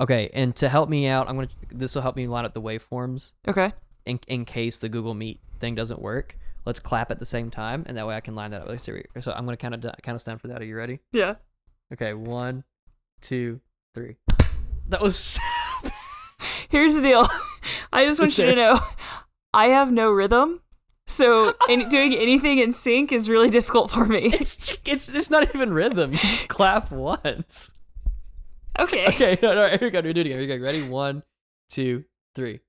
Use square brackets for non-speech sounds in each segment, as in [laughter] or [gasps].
Okay, and to help me out, I'm gonna. This will help me line up the waveforms Okay. in in case the Google Meet thing doesn't work. Let's clap at the same time, and that way I can line that up. So I'm gonna kind of kind of stand for that. Are you ready? Yeah. Okay, one, two, three. That was. so- [laughs] Here's the deal. [laughs] I just want you to know I have no rhythm. So [laughs] any, doing anything in sync is really difficult for me. it's it's it's not even rhythm. You just clap once. Okay. [laughs] Okay, [laughs] no, no, here we go. We do it again. Here we go. Ready? One, two, three.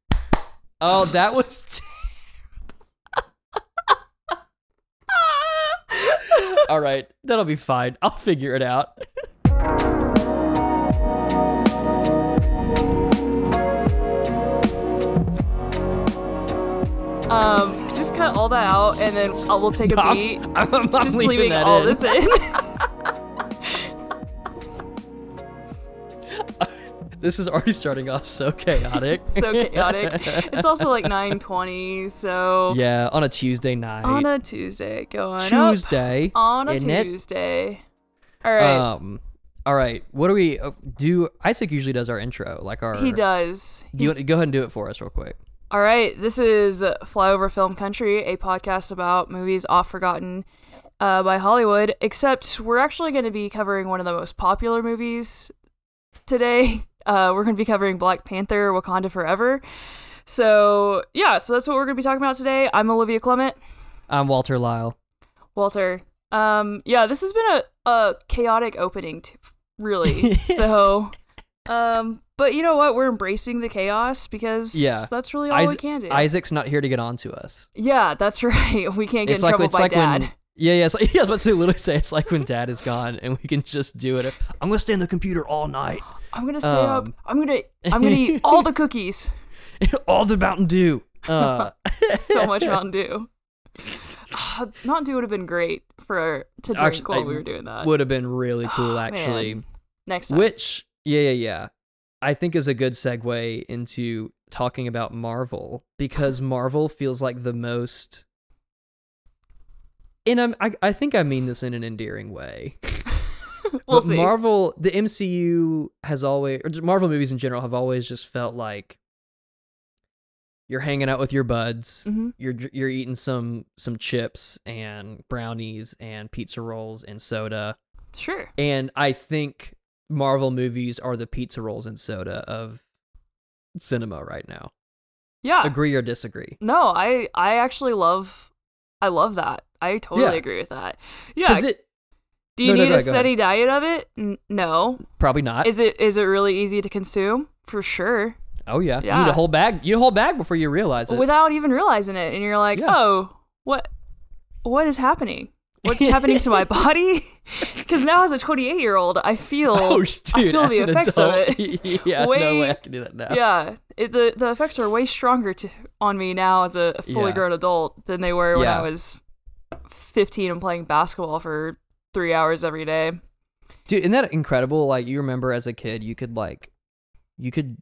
Oh, that [laughs] was. All right, that'll be fine. I'll figure it out. Um, just cut all that out, and then I will take a I'm, beat. I'm, I'm Just leaving, leaving that all in. this in. This is already starting off so chaotic. [laughs] so chaotic. It's also like 9:20, so yeah, on a Tuesday night. on a Tuesday, going up Tuesday. on a isn't it? Tuesday. All right, Um. All right. What do we uh, do? Isaac usually does our intro, like our. he does. Do you want, go ahead and do it for us, real quick. All right, this is Flyover Film Country, a podcast about movies off forgotten uh, by Hollywood. Except we're actually going to be covering one of the most popular movies today. [laughs] Uh, we're going to be covering Black Panther: Wakanda Forever. So yeah, so that's what we're going to be talking about today. I'm Olivia Clement. I'm Walter Lyle. Walter. Um, yeah, this has been a, a chaotic opening, t- really. [laughs] so, um, but you know what? We're embracing the chaos because Yeah. that's really all we can do. Isaac's not here to get on to us. Yeah, that's [laughs] right. We can't get it's in like trouble it's by like dad. when [laughs] yeah yeah. It's like, yeah, I was about to literally say it's like when dad is gone and we can just do it. I'm gonna stay on the computer all night. [gasps] [gasps] [gasps] I'm gonna stay up. um, I'm gonna I'm gonna eat all the cookies. [laughs] all the Mountain Dew. [laughs] Uh, So much [laughs] Mountain Dew. Ah, Mountain Dew would have been great for to drink Actually, while we were doing that. would have been really cool Oh, actually. man. Next time. Which yeah yeah yeah. I think is a good segue into talking about Marvel because Marvel feels like the most. And I'm, I I think I mean this in an endearing way. [laughs] we'll but see. Marvel, the MCU has always, Marvel movies in general have always just felt like you're hanging out with your buds, Mhm. you're you're eating some some chips and brownies and pizza rolls and soda, Sure. and I think Marvel movies are the pizza rolls and soda of cinema right now. Yeah. Agree or disagree? No, I I actually love I love that. I totally Yeah. agree with that. Yeah. Because it Do you No, no, need no, a go ahead. steady diet of it? N- no. probably not. Is it is it really easy to consume? For sure. oh yeah. you need a whole bag. You need a whole bag before you realize it. Without even realizing it, and you're like, Yeah. oh, what what is happening? What's [laughs] happening to my body? [laughs] Because now, as a 28 year old, I feel oh, dude, I feel the effects of it. [laughs] yeah, no Way- way I can do that now. yeah, it, the the effects are way stronger to on me now as a fully Yeah. grown adult than they were when I was 15 and playing basketball for three hours every day. Dude, isn't that incredible? Like you remember as a kid, you could like, you could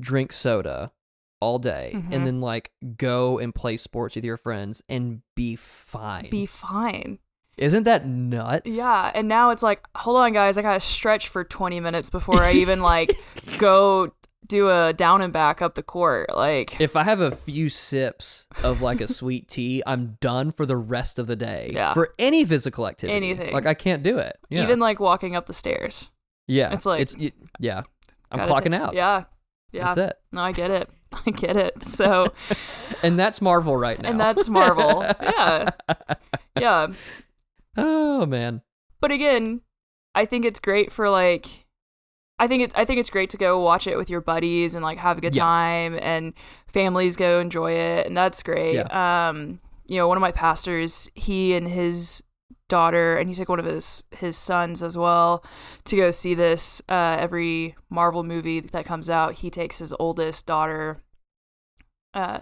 drink soda all day Mhm. and then like go and play sports with your friends and be fine. Be fine. Isn't that nuts? Yeah, and now it's like, hold on, guys, I gotta stretch for 20 minutes before I even like [laughs] go do a down and back up the court. Like, If I have a few sips of like a [laughs] sweet tea, I'm done for the rest of the day. Yeah. For any physical activity. Anything. Like I can't do it. Yeah. even like walking up the stairs. yeah. it's like- it's yeah. I'm clocking ta- out. Yeah, yeah. That's it. No, I get it. [laughs] I get it. So, [laughs] And that's Marvel right now. and that's Marvel. yeah, yeah. oh man. But again, I think it's great for like I think it's I think it's great to go watch it with your buddies and like have a good Yeah. time and families go enjoy it and that's great. Um you know, one of my pastors, he and his daughter and he took one of his his sons as well to go see this uh every Marvel movie that comes out. He takes his oldest daughter uh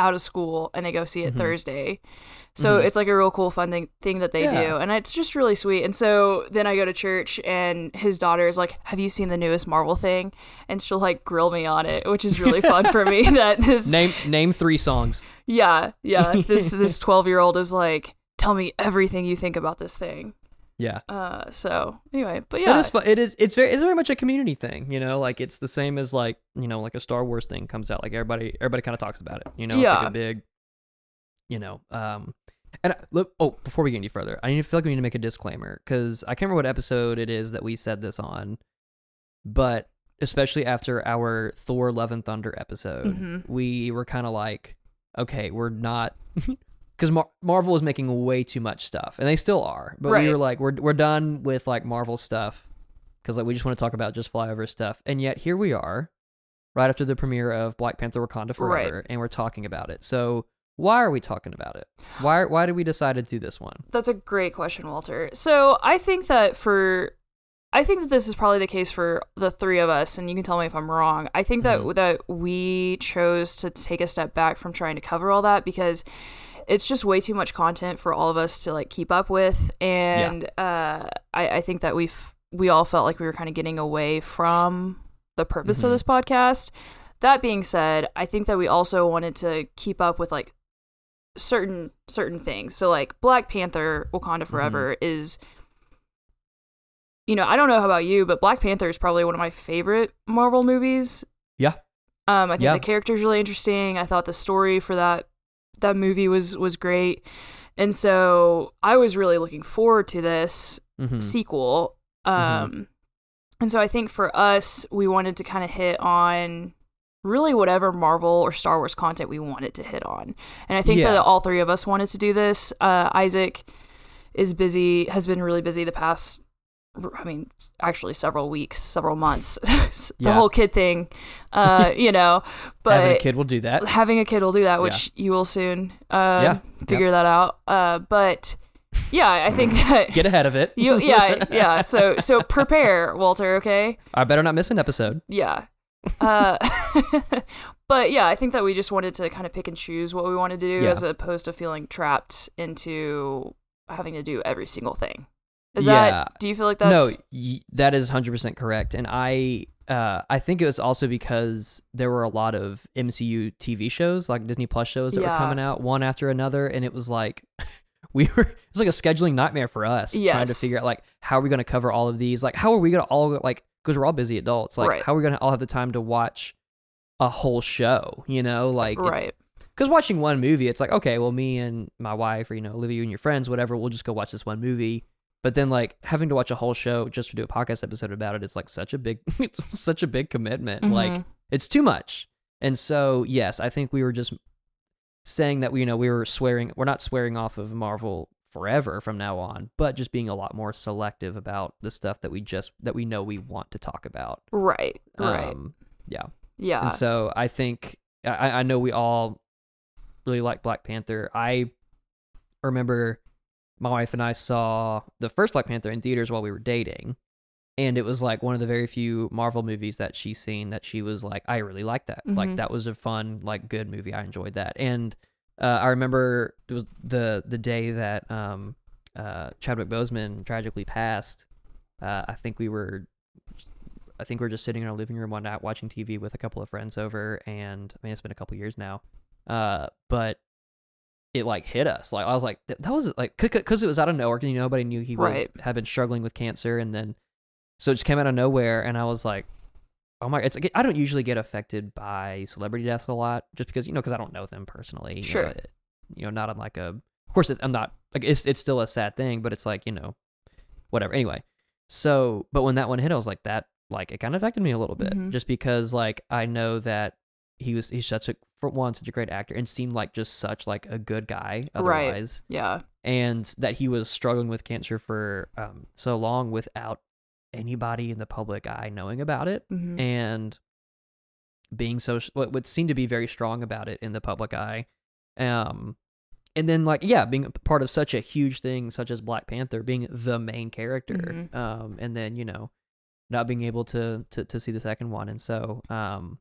out of school and they go see it Mhm. Thursday. So Mhm. it's like a real cool fun thing thing that they Yeah. do. And it's just really sweet. And so then I go to church and his daughter is like, Have you seen the newest Marvel thing? And she'll like grill me on it, which is really fun for me [laughs] that this Name name three songs. Yeah, yeah. This [laughs] this twelve year old is like, Tell me everything you think about this thing. Yeah. Uh, so anyway, but yeah, it is. Fun. It is. It's very. It's very much a community thing. You know, like it's the same as like you know, like a Star Wars thing comes out. Like everybody, everybody kind of talks about it. You know, yeah. It's like a big. You know, um, and look. Oh, before we get any further, I need to feel like we need to make a disclaimer because I can't remember what episode it is that we said this on, but especially after our Thor: Love and Thunder episode, mm-hmm. we were kind of like, okay, we're not. [laughs] because Mar- Marvel is making way too much stuff, and they still are. But Right. we were like, we're we're done with like Marvel stuff because like we just want to talk about just flyover stuff. And yet here we are, right after the premiere of Black Panther: Wakanda Forever, and we're talking about it. So why are we talking about it? Why why did we decide to do this one? That's a great question, Walter. So I think that for I think that this is probably the case for the three of us, and you can tell me if I'm wrong. I think that Mhm. that we chose to take a step back from trying to cover all that because it's just way too much content for all of us to like keep up with, and uh, I, I think that we've we all felt like we were kind of getting away from the purpose of Mhm. this podcast. That being said, I think that we also wanted to keep up with like certain certain things. So like Black Panther Wakanda Forever is you know, I don't know how about you, but Black Panther is probably one of my favorite Marvel movies. Yeah. Um I think Yeah. the character's really interesting. I thought the story for that that movie was was great. And so I was really looking forward to this Mm-hmm. sequel. Um, and so I think for us, we wanted to kind of hit on really whatever Marvel or Star Wars content we wanted to hit on. And I think Yeah. that all three of us wanted to do this. Uh, Isaac is busy, has been really busy the past. I mean, actually, several weeks, several months. [laughs] the Yeah. whole kid thing, uh, [laughs] you know. But Having a kid will do that. having a kid will do that, which you will soon uh, Yeah. figure that out. Uh, but yeah, I [laughs] think that Get ahead of it. you yeah yeah so so prepare walter okay I better not miss an episode. yeah uh but yeah i think that we just wanted to kind of pick and choose what we wanted to do Yeah. as opposed to feeling trapped into having to do every single thing is Yeah. that do you feel like that's no, y- that is hundred percent correct, and I uh, I think it was also because there were a lot of MCU TV shows, like Disney Plus shows that Yeah. were coming out one after another, and it was like [laughs] we were it was like a scheduling nightmare for us trying to figure out like how are we going to cover all of these, like how are we going to all like because we're all busy adults, like Right. how are we going to all have the time to watch a whole show, you know, like it's, right because watching one movie, it's like, okay, well, me and my wife, or you know, Olivia and your friends, whatever, we'll just go watch this one movie. But then, like having to watch a whole show just to do a podcast episode about it is like such a big, [laughs] it's such a big commitment. Like Mhm. it's too much. And so, yes, I think we were just saying that we, you know, we were swearing. We're not swearing off of Marvel forever from now on, but just being a lot more selective about the stuff that we just that we know we want to talk about. right right Um, yeah. yeah And so I think I, I know we all really like Black Panther. I remember my wife and I saw the first Black Panther in theaters while we were dating. And it was like one of the very few Marvel movies that she's seen that she was like, I really like that. Like Mhm. that was a fun, like good movie. I enjoyed that. And uh, I remember it was the the day that um, uh, Chadwick Boseman tragically passed. Uh, I think we were I think we are just sitting in our living room one night watching TV with a couple of friends over, and I mean it's been a couple years now, uh, but it like hit us. Like I was like, that, that was like because it was out of nowhere. 'cause, you know, nobody knew he was Right. had been struggling with cancer, and then so it just came out of nowhere, and I was like, oh my! It's like, I don't usually get affected by celebrity deaths a lot, just because you know because I don't know them personally. you Sure. know, it- you know, not on like a. Of course, I'm not like it's it's still a sad thing, but it's like you know, whatever. Anyway, so but when that one hit, I was like that like it kind of affected me a little bit Mhm. just because like I know that he was he's such a for one such a great actor and seemed like just such like a good guy Right. otherwise yeah and that he was struggling with cancer for um so long without anybody in the public eye knowing about it Mhm. and being so what would seem to be very strong about it in the public eye um and then like yeah being a part of such a huge thing such as black panther being the main character Mhm. um and then you know not being able to to, to see the second one and so um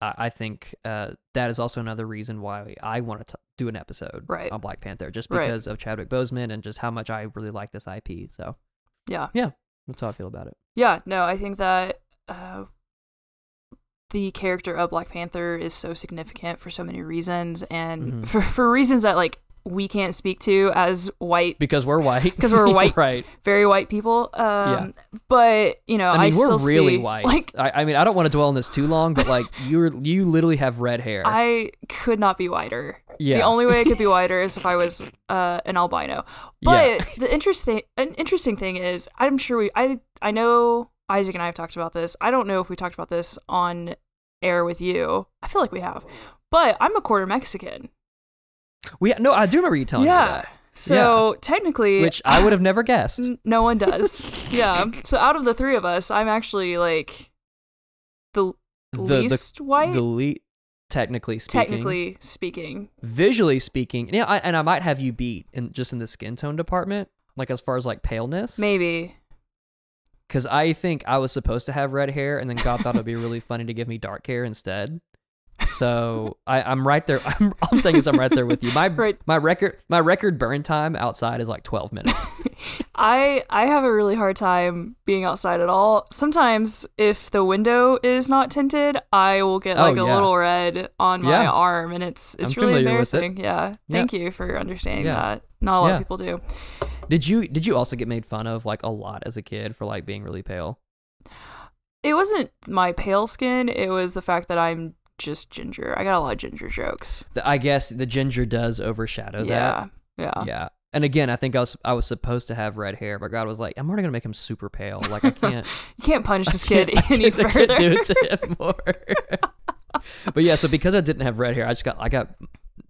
I, I think uh that is also another reason why I want to do an episode Right. on Black Panther just Right. because of Chadwick Boseman and just how much I really like this IP so yeah yeah, that's how I feel about it Yeah, no, I think that uh, the character of Black Panther is so significant for so many reasons, and Mhm. for for reasons that like we can't speak to as white because we're white. Because we're [laughs] white, right? Very white people. Um, yeah. But you know, I mean, I we're really see, white. Like, I, I mean, I don't want to dwell on this too long, but like [laughs] you're you literally have red hair. I could not be whiter. Yeah. The only way I could be [laughs] whiter is if I was uh, an albino. But yeah. the interesting an interesting thing is, I'm sure we I I know Isaac and I have talked about this. I don't know if we talked about this on air with you. I feel like we have. But I'm a quarter Mexican. We no, I do remember you telling yeah. me that. So yeah. technically, which I would have never [laughs] guessed. N- no one does. yeah. So out of the three of us, I'm actually like the, the least the, white. The least, technically speaking. Technically speaking. Visually speaking, yeah, I, and I might have you beat in just in the skin tone department, like as far as like paleness. Maybe. Because I think I was supposed to have red hair, and then God thought it'd be really funny to give me dark hair instead. So I, I'm right there. [laughs] I'm, I'm saying is I'm right there with you. My right. my record my record burn time outside is like 12 minutes. [laughs] I I have a really hard time being outside at all. Sometimes if the window is not tinted, I will get like oh, a little red on my Yeah. arm, and it's it's I'm really with it. embarrassing. Yeah. Thank you for understanding Yeah. that. Not a lot Yeah. of people do. Did you did you also get made fun of like a lot as a kid for like being really pale? It wasn't my pale skin. It was the fact that I'm just ginger. I got a lot of ginger jokes. I guess the ginger does overshadow that. yeah. Yeah. Yeah. And again, I think I was I was supposed to have red hair, but God was like, I'm already gonna make him super pale. Like I can't [laughs] You can't punish this can't- kid any further. do it to him more. but yeah, so because I didn't have red hair, I just got I got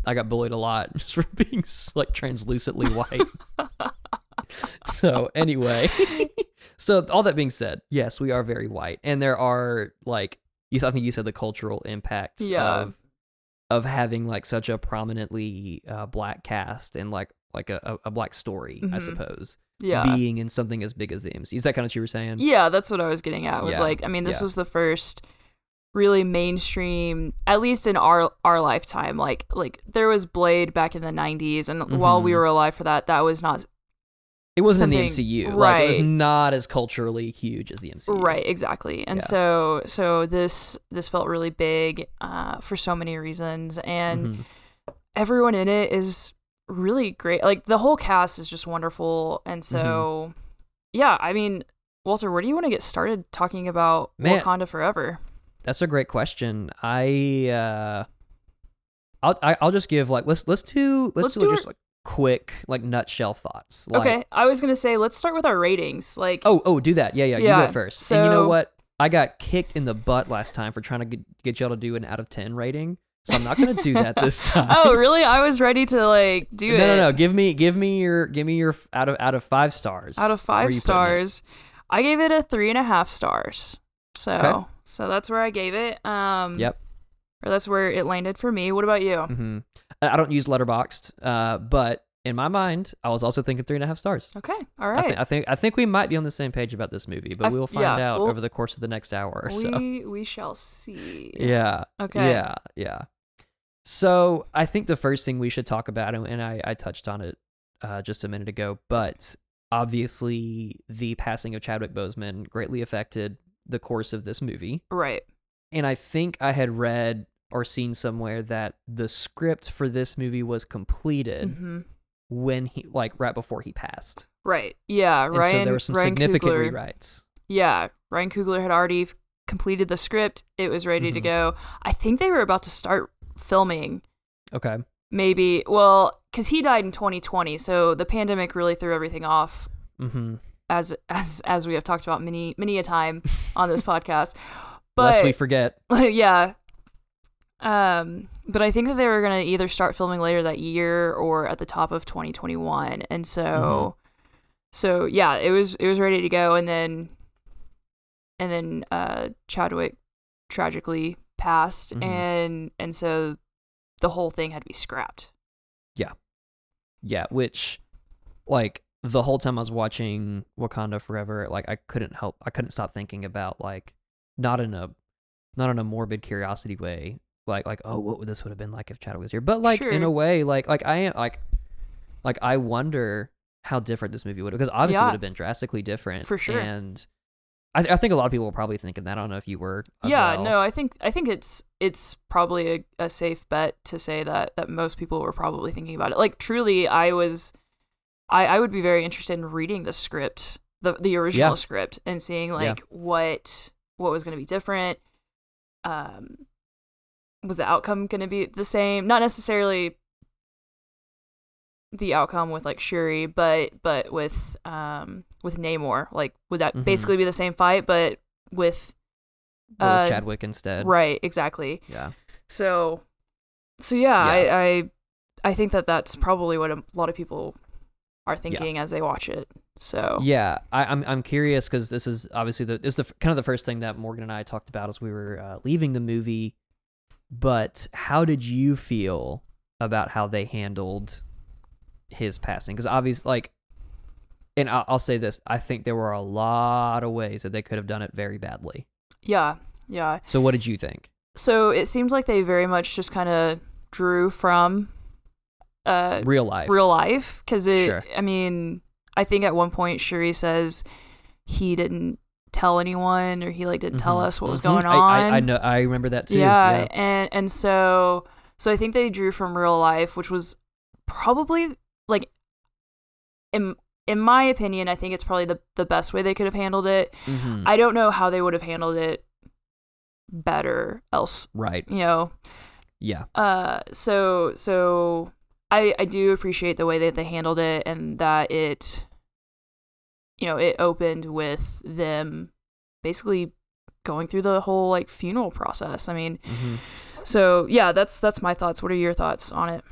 I got bullied a lot [laughs] just for being like translucently white. [laughs] so anyway, so all that being said, yes, we are very white, and there are like you. I think you said the cultural impact Yeah. of of having like such a prominently uh, black cast and like like a, a, black story, I Mhm. suppose, yeah. being in something as big as the MC. Is that kind of what you were saying? Yeah, that's what I was getting at. Was Yeah, like, I mean, this yeah. was the first really mainstream, at least in our our lifetime. Like, like there was Blade back in the '90s, and while we Mhm. were alive for that, that was not It wasn't in the MCU. Like it was not as culturally huge as the MCU. right exactly. And Yeah. so, so this this felt really big uh, for so many reasons, and Mhm. everyone in it is really great. Like the whole cast is just wonderful, and Mm-hmm. so yeah, I mean. Walter, where do you want to get started talking about Man. Wakanda Forever? That's a great question. I uh I'll I, I'll just give like let's let's do let's, Let's do, do just like quick like nutshell thoughts. Like, okay, I was gonna say let's start with our ratings. Like, Oh, oh, do that. Yeah, yeah, Yeah, you go first. and you know what? I got kicked in the butt last time for trying to get, get y'all to do an out of 10 rating. So I'm not going to do that this [laughs] time. oh, really? I was ready to like do no, it. no, no. No. Give me give me your give me your out of out of 5 stars. Out of five you putting it? stars, I gave it a three and a half stars. So, Okay. so that's where I gave it. Um, Yep. Or that's where it landed for me. What about you? hmm I don't use Letterboxd, uh, but in my mind, I was also thinking three and a half stars. Okay, all right. I, thi- I think I think we might be on the same page about this movie, but we will find yeah, out we'll- over the course of the next hour or so. we we shall see. [laughs] Yeah. Okay. Yeah. Yeah. So I think the first thing we should talk about, and- and I, I touched on it uh, just a minute ago, but obviously the passing of Chadwick Boseman greatly affected the course of this movie. Right. And I think I had read or seen somewhere that the script for this movie was completed hmm when he, like, right before he passed. Right. Yeah. And Ryan. so there were some Ryan significant Coogler- rewrites. Yeah, Ryan Coogler had already completed the script. It was ready to Mhm. go. I think they were about to start filming. Okay. Maybe, well, because he died in 2020, so the pandemic really threw everything off, Mm-hmm. as as as we have talked about many many a time on this [laughs] podcast. But Lest we forget. [laughs] yeah, um, but I think that they were gonna either start filming later that year or at the top of 2021, and so, Mm-hmm. so yeah, it was it was ready to go, and then, and then uh, Chadwick tragically passed, Mhm. and and so the whole thing had to be scrapped. Yeah, yeah, which like the whole time I was watching Wakanda Forever, like I couldn't help I couldn't stop thinking about like not in a not in a morbid curiosity way, like like oh what would this would have been like if Chadwick was here, but like in a way like like I am like like I wonder how different this movie would have because obviously it would have been drastically different For sure. and I, I think a lot of people were probably thinking that. I don't know if you were. yeah, well. no, I think I think it's it's probably a, a safe bet to say that that most people were probably thinking about it. Like truly, I was, I I would be very interested in reading the script, the the original Yeah. script, and seeing Yeah. like what what was going to be different. Um, was the outcome going to be the same? Not necessarily the outcome with like Shuri, but but with um with Namor, like would that Mhm. basically be the same fight, but with uh, with Chadwick instead. right, exactly. Yeah. So, so yeah, Yeah. I, I I think that that's probably what a lot of people are thinking as they watch it. So Yeah, I, I'm I'm curious because this is obviously the this is the kind of the first thing that Morgan and I talked about as we were uh, leaving the movie. But how did you feel about how they handled his passing? Because obviously, like, and I'll, I'll say this: I think there were a lot of ways that they could have done it very badly. yeah, yeah. So, what did you think? So it seems like they very much just kind of drew from uh Real life, real life because it. Sure. I mean, I think at one point Shuri says he didn't tell anyone or he like didn't tell Mhm, us what was mhm. going on. I, I know. I remember that too. yeah, and and so so I think they drew from real life, which was probably like in in my opinion, I think it's probably the the best way they could have handled it. Mhm. I don't know how they would have handled it better else, right. you know. Yeah. Uh so so I I do appreciate the way that they handled it and that it you know, it opened with them basically going through the whole like funeral process. I mean, hmm so yeah, that's that's my thoughts. What are your thoughts on it?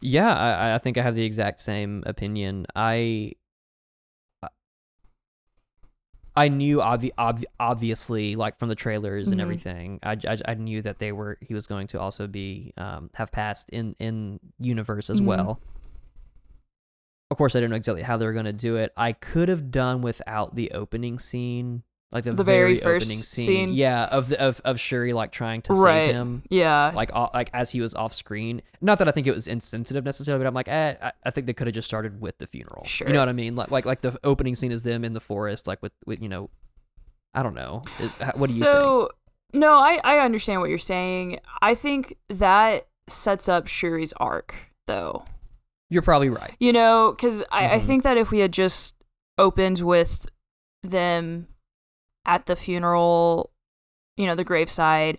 Yeah, I, I think I have the exact same opinion. I I knew obvi- ob- obviously like from the trailers and Mhm. everything. I, I, I knew that they were he was going to also be um have passed in in universe as Mhm. well. Of course, I didn't know exactly how they were going to do it. I could have done without the opening scene, like the, The very very, first opening scene. scene? Yeah, of the, of of Shuri like trying to Right. save him Yeah. like like as he was off screen. Not that I think it was insensitive necessarily, but I'm like, eh, I, I think they could have just started with the funeral. Sure. You know what I mean? Like like like the opening scene is them in the forest, like with with you know, I don't know. What do you think? so, no, I I understand what you're saying. I think that sets up Shuri's arc though. You're probably right. You know, because I, I Mhm. think that if we had just opened with them at the funeral, you know, the graveside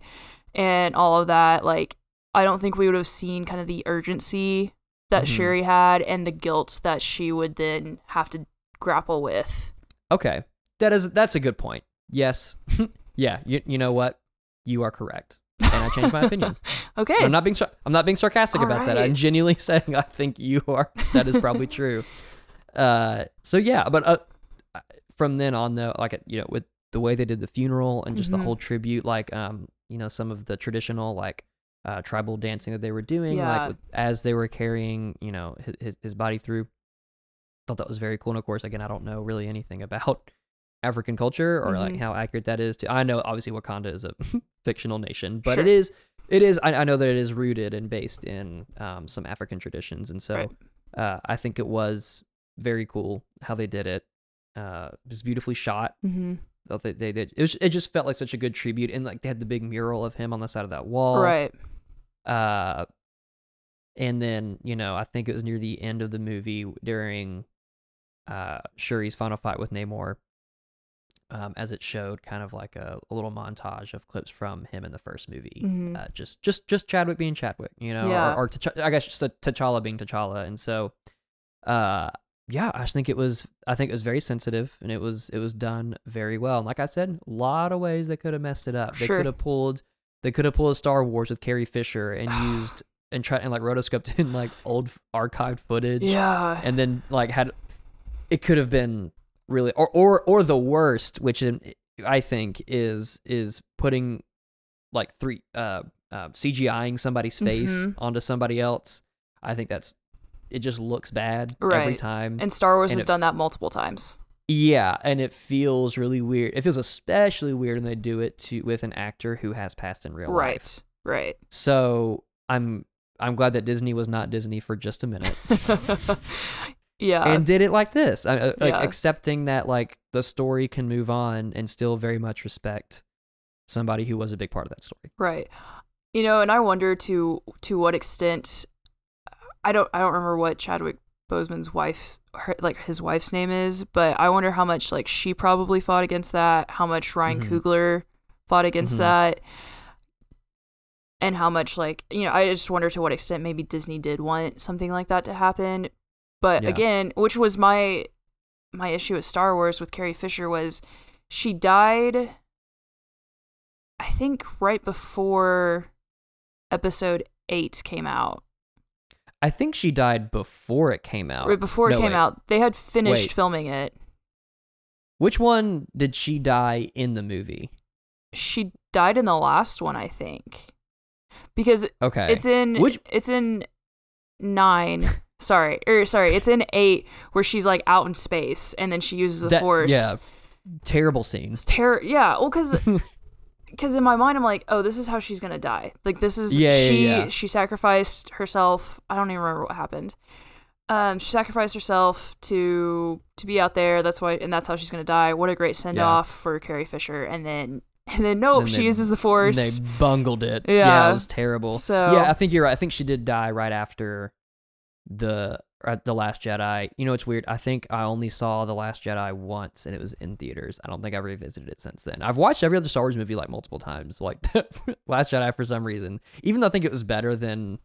and all of that, like, I don't think we would have seen kind of the urgency that Mhm. Shuri had and the guilt that she would then have to grapple with. Okay, that is that's a good point. Yes, [laughs] yeah. You you know what? You are correct, and I changed my opinion. [laughs] Okay. I'm not being sar- I'm not being sarcastic All about that. I'm genuinely [laughs] saying I think you are. That is probably [laughs] true. Uh, so yeah, but uh, from then on though, like you know, with the way they did the funeral and just Mhm. the whole tribute, like um, you know, some of the traditional like uh tribal dancing that they were doing, Yeah. like with, as they were carrying, you know, his, his his body through. Thought that was very cool. And of course, again, I don't know really anything about African culture or like Mhm. how accurate that is. To I know obviously Wakanda is a [laughs] fictional nation, but Sure. it is it is I, I know that it is rooted and based in um, some African traditions, and so Right. uh, I think it was very cool how they did it. Uh, it was beautifully shot. hmm Thought They, they. It, was, it just felt like such a good tribute, and like they had the big mural of him on the side of that wall. Right. Uh, and then you know I think it was near the end of the movie during uh Shuri's final fight with Namor. Um, as it showed kind of like a, a little montage of clips from him in the first movie, Mhm. uh, just just just Chadwick being Chadwick, you know, Yeah. or, or T'Ch- I guess just T'Challa being T'Challa, and so, uh, yeah, I just think it was I think it was very sensitive, and it was it was done very well. And like I said, a lot of ways they could have messed it up. They Sure. could have pulled they could have pulled a Star Wars with Carrie Fisher and [sighs] used and tried and like rotoscoped [laughs] in like old archived footage, Yeah. and then like had it could have been really or or or the worst which i think is is putting like three uh, uh cgiing somebody's face Mhm. onto somebody else i think that's it just looks bad every time and Star Wars and has it- done that multiple times. yeah and it feels really weird it feels especially weird when they do it to with an actor who has passed in real life. Right. Right. so i'm i'm glad that disney was not disney for just a minute [laughs] Yeah. and did it like this, I- uh, like Yeah. accepting that like the story can move on and still very much respect somebody who was a big part of that story. Right. You know, and I wonder to to what extent I don't I don't remember what Chadwick Boseman's wife her, like his wife's name is, but I wonder how much like she probably fought against that, how much Ryan Mhm. Coogler fought against Mhm. that. And how much like, you know, I just wonder to what extent maybe Disney did want something like that to happen. But Yeah. again, which was my my issue with Star Wars with Carrie Fisher was she died I think right before episode 8 came out. I think she died before it came out. Right before it No, came wait. out. They had finished Wait. filming it. Which one did she die in the movie? She died in the last one, I think. Because Okay. it's in Which- it's in 9. [laughs] sorry. Or sorry, it's in 8 where she's like out in space and then she uses the That- force. Yeah. Terrible scenes. Terror. Yeah, well cuz [laughs] because in my mind I'm like, oh, this is how she's gonna die. Like this is Yeah, yeah, she yeah. she sacrificed herself. I don't even remember what happened. Um, she sacrificed herself to to be out there. That's why, and that's how she's gonna die. What a great send off for Carrie Fisher. And then [laughs] and then nope, Then she they- uses the And force. They bungled it. Yeah. it was terrible. So- yeah, I think you're right. I think she did die right after the uh, the Last Jedi. You know, it's weird. I think I only saw the Last Jedi once, and it was in theaters. I don't think I've revisited it since then. I've watched every other Star Wars movie like multiple times, like [laughs] Last Jedi for some reason. Even though I think it was better than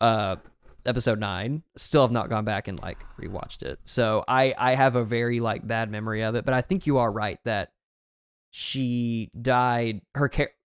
uh episode nine, still have not gone back and like rewatched it. So I I have a very like bad memory of it. But I think you are right that she died. Her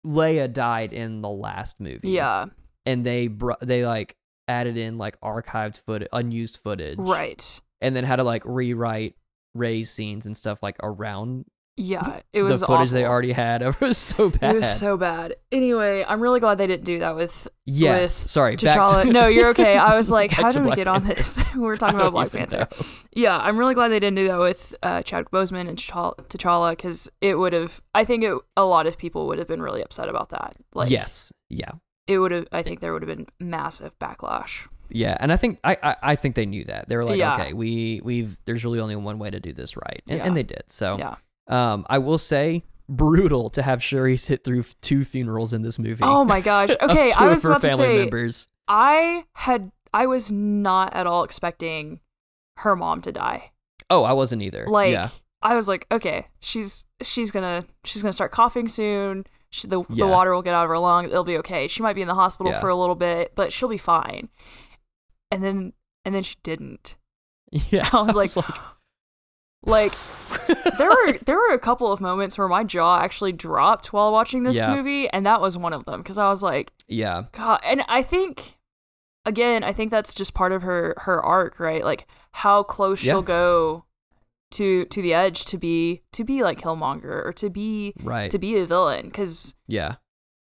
Leia died in the last movie yeah, and they br- they like added in like archived footage, unused footage, right. And then had to like rewrite Rey's scenes and stuff like around Yeah, it was the footage they already had. [laughs] It was so bad. It was so bad. Anyway, I'm really glad they didn't do that with yes, with sorry. back T'Challa. to- no, you're okay. I was [laughs] like, how did we Black get on this? [laughs] we were talking about Black Panther. know. Yeah, I'm really glad they didn't do that with uh, Chadwick Boseman and T'Challa T'Challa because it would have. I think it, a lot of people would have been really upset about that. Like, yes, yeah, it would have. I think there would have been massive backlash. yeah, and I think I, I I think they knew that they were like, Yeah. okay, we we've there's really only one way to do this right, and, Yeah. and they did. So Yeah. um, I will say brutal to have Shuri sit through two funerals in this movie. Oh my gosh. [laughs] Okay, I was about to family say members. I had. I was not at all expecting her mom to die. Oh, I wasn't either. Like yeah. I was like, okay, she's she's gonna she's gonna start coughing soon. She, the Yeah. the water will get out of her lungs. It'll be okay. She might be in the hospital Yeah. for a little bit, but she'll be fine. And then and then she didn't. Yeah, [laughs] I was like, like [laughs] there were there were a couple of moments where my jaw actually dropped while watching this Yeah. movie, and that was one of them because I was like, yeah, God, and I think again, I think that's just part of her her arc, right? Like how close Yeah. she'll go to to the edge to be to be like Killmonger or to be right. to be a villain because yeah,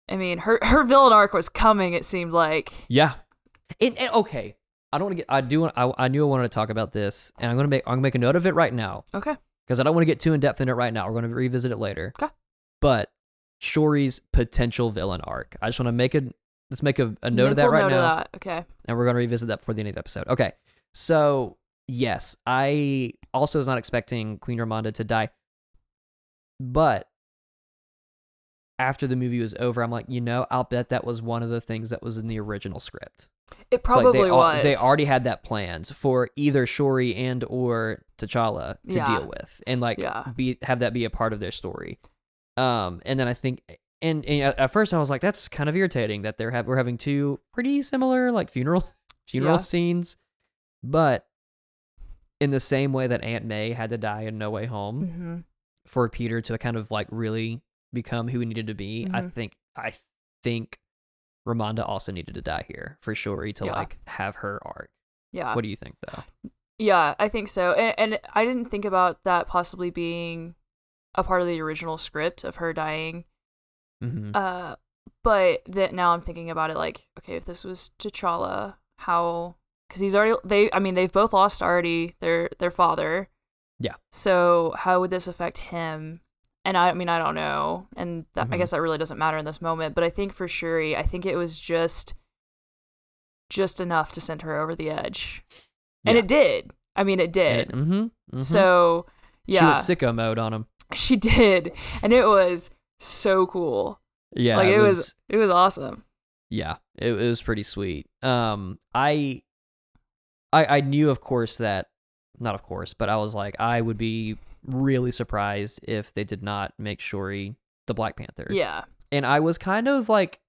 I mean her her villain arc was coming. It seemed like yeah. And, and okay, I don't want to get. I do. I, I knew I wanted to talk about this, and I'm gonna make. I'm gonna make a note of it right now okay, because I don't want to get too in depth in it right now. We're gonna revisit it later. Okay. But Shuri's potential villain arc. I just want to make a. Let's make a, a note of that right note now. Of that. Okay, and we're going to revisit that before the end of the episode. Okay. So, yes, I also was not expecting Queen Ramonda to die. But after the movie was over, I'm like, you know, I'll bet that was one of the things that was in the original script. it It's like probably they, al- was. They already had that plans for either Shuri and or T'Challa to Yeah. deal with, and like Yeah. be have that be a part of their story. Um, and then I think, and, and at at first I was like, that's kind of irritating that they're have we're having two pretty similar like funeral [laughs] funeral Yeah. scenes, but in the same way that Aunt May had to die in No Way Home hmm for Peter to kind of like really become who he needed to be, I Mhm. think I think Ramonda also needed to die here for Shuri to Yeah. like have her arc. Yeah, What do you think though? Yeah, I think so. And, and I didn't think about that possibly being a part of the original script of her dying. Mm-hmm. Uh, but that now I'm thinking about it like, okay, if this was T'Challa, how? Because he's already they. I mean, they've both lost already their their father. Yeah. So how would this affect him? And I, I mean, I don't know, and that, I Mhm. guess that really doesn't matter in this moment. But I think for Shuri, I think it was just, just enough to send her over the edge, and it did. I mean, it did. Mm-hmm, mm-hmm. So yeah, she went sicko mode on him. she did, and it was so cool. Yeah, like it was, it was awesome. yeah, it, it was pretty sweet. Um, I, I, I knew, of course, that not of course, but I was like, I would be really surprised if they did not make Shuri the Black Panther. Yeah, and I was kind of like,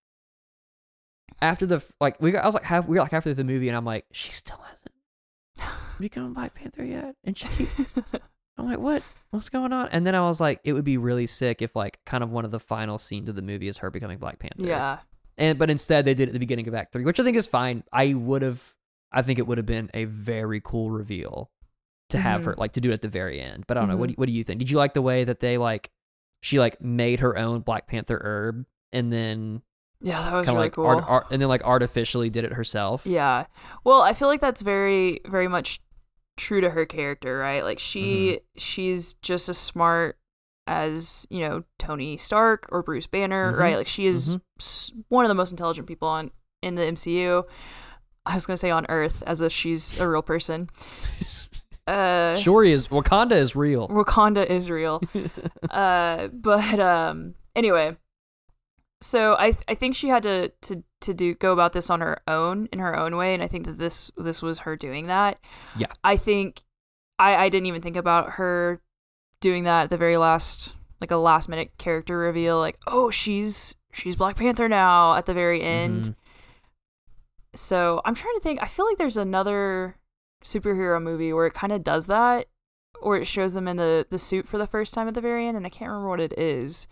after the like we got, I was like half we were like halfway through the movie, and I'm like, she still hasn't [sighs] become Black Panther yet, and she keeps. [laughs] I'm like, what? What's going on? And then I was like, it would be really sick if like kind of one of the final scenes of the movie is her becoming Black Panther. yeah, And but instead they did it at the beginning of Act Three, which I think is fine. I would have, I think it would have been a very cool reveal to have Mhm. her like to do it at the very end. But I don't know. What Mhm. do, what do you think? Did you like the way that they like she like made her own Black Panther herb and then yeah, that was really like cool. art, art, and then like artificially did it herself? Yeah. Well, I feel like that's very very much true to her character, right? Like she Mm-hmm. she's just as smart as, you know, Tony Stark or Bruce Banner, right? Like she is one of the most intelligent people on in the MCU. I was going to say on Earth as if she's a real person. [laughs] Uh Shuri is Wakanda is real. Wakanda is real. [laughs] uh, but um, anyway, so I I think she had to to to do go about this on her own in her own way, and I think that this this was her doing that. Yeah. I think I I didn't even think about her doing that at the very last like a last minute character reveal, like oh she's she's Black Panther now at the very end. Mhm. So I'm trying to think. I feel like there's another superhero movie where it kind of does that, or it shows them in the the suit for the first time at the very end, and I can't remember what it is.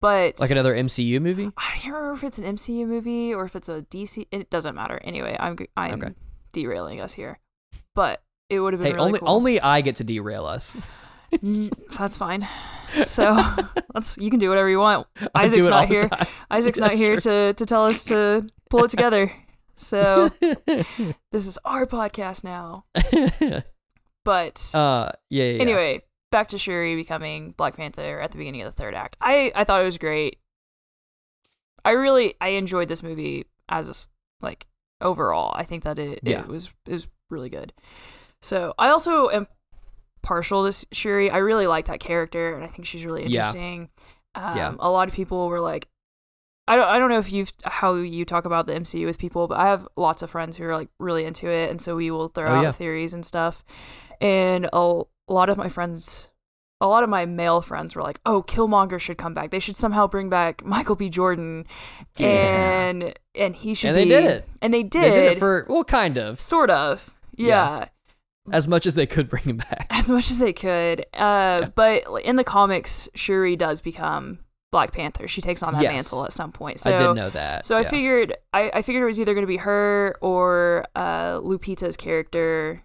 But Like another MCU movie? I can't remember if it's an MCU movie or if it's a DC. It doesn't matter. Anyway, I'm I'm Okay. derailing us here, but it would have been Hey, really only cool. only I get to derail us. [laughs] That's fine. So [laughs] let's you can do whatever you want. [laughs] Isaac's not here. Isaac's not here to to tell us to pull it together. So [laughs] this is our podcast now. [laughs] But uh, yeah, yeah, yeah. anyway, back to Shuri becoming Black Panther at the beginning of the third act. I I thought it was great. I really I enjoyed this movie as like overall. I think that it, Yeah. it was it was really good. So I also am partial to Shuri. I really like that character, and I think she's really Yeah. interesting. Um, Yeah. A lot of people were like, I don't I don't know if you've how you talk about the MCU with people, but I have lots of friends who are like really into it, and so we will throw Oh, out yeah. theories and stuff. And a, lot of my friends, a lot of my male friends were like, "Oh, Killmonger should come back. They should somehow bring back [laughs] Michael B. Jordan, Yeah. and and he should." And they did it. And they did. They did it for well, kind of sort of, Yeah. yeah as much as they could bring him back. as much as they could. Uh, But in the comics, Shuri does become Black Panther. She takes on that Yes. mantle at some point. So, I did know that. So I figured, I, I figured it was either going to be her or uh, Lupita's character,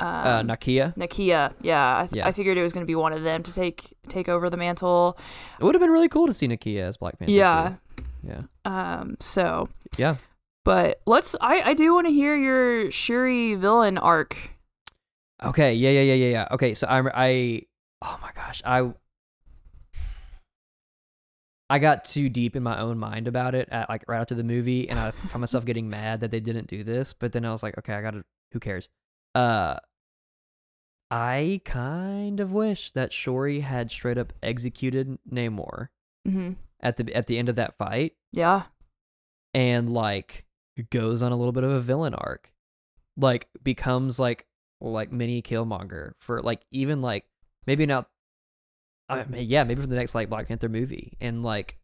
um, uh, Nakia. Nakia. Yeah, I, th- Yeah. I figured it was going to be one of them to take take over the mantle. It would have been really cool to see Nakia as Black Panther. yeah. too. yeah, Um. So, yeah. but let's. I I do want to hear your Shuri villain arc. Okay, yeah, yeah, yeah, yeah, yeah. Okay, so I'm I. Oh my gosh, I. I got too deep in my own mind about it at like right after the movie, and I found myself [laughs] getting mad that they didn't do this. But then I was like, okay, I gotta. Who cares? Uh, I kind of wish that Shuri had straight up executed Namor hmm at the at the end of that fight, Yeah. and like goes on a little bit of a villain arc, like becomes like like mini Killmonger for like even like maybe not. I mean, yeah, maybe for the next like Black Panther movie, and like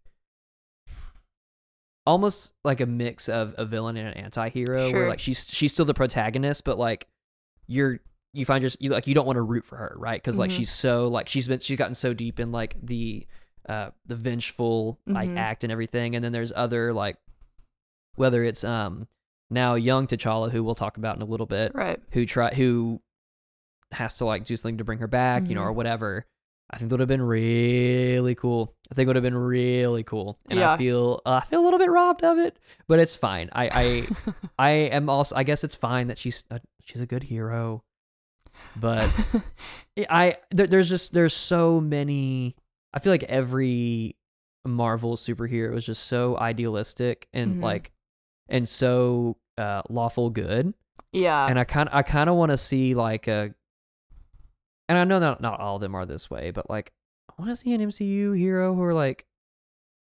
almost like a mix of a villain and an anti-hero Sure. where like she's she's still the protagonist but like you're you find just you like you don't want to root for her right because like Mhm. she's so like she's been she's gotten so deep in like the uh the vengeful like Mhm. act and everything and then there's other like whether it's um now young T'Challa who we'll talk about in a little bit Right. who try who has to like do something to bring her back, you know, Mhm. or whatever. I think that would have been really cool. I think it would have been really cool, and Yeah. I feel uh, I feel a little bit robbed of it, but it's fine. I I, [laughs] I am also I guess it's fine that she's a, she's a good hero, but [laughs] I there, there's just there's so many. I feel like every Marvel superhero is just so idealistic and Mhm. like and so uh, lawful good Yeah. and I kind I kind of want to see like a, and I know that not all of them are this way, but like I want to see an MCU hero who are like,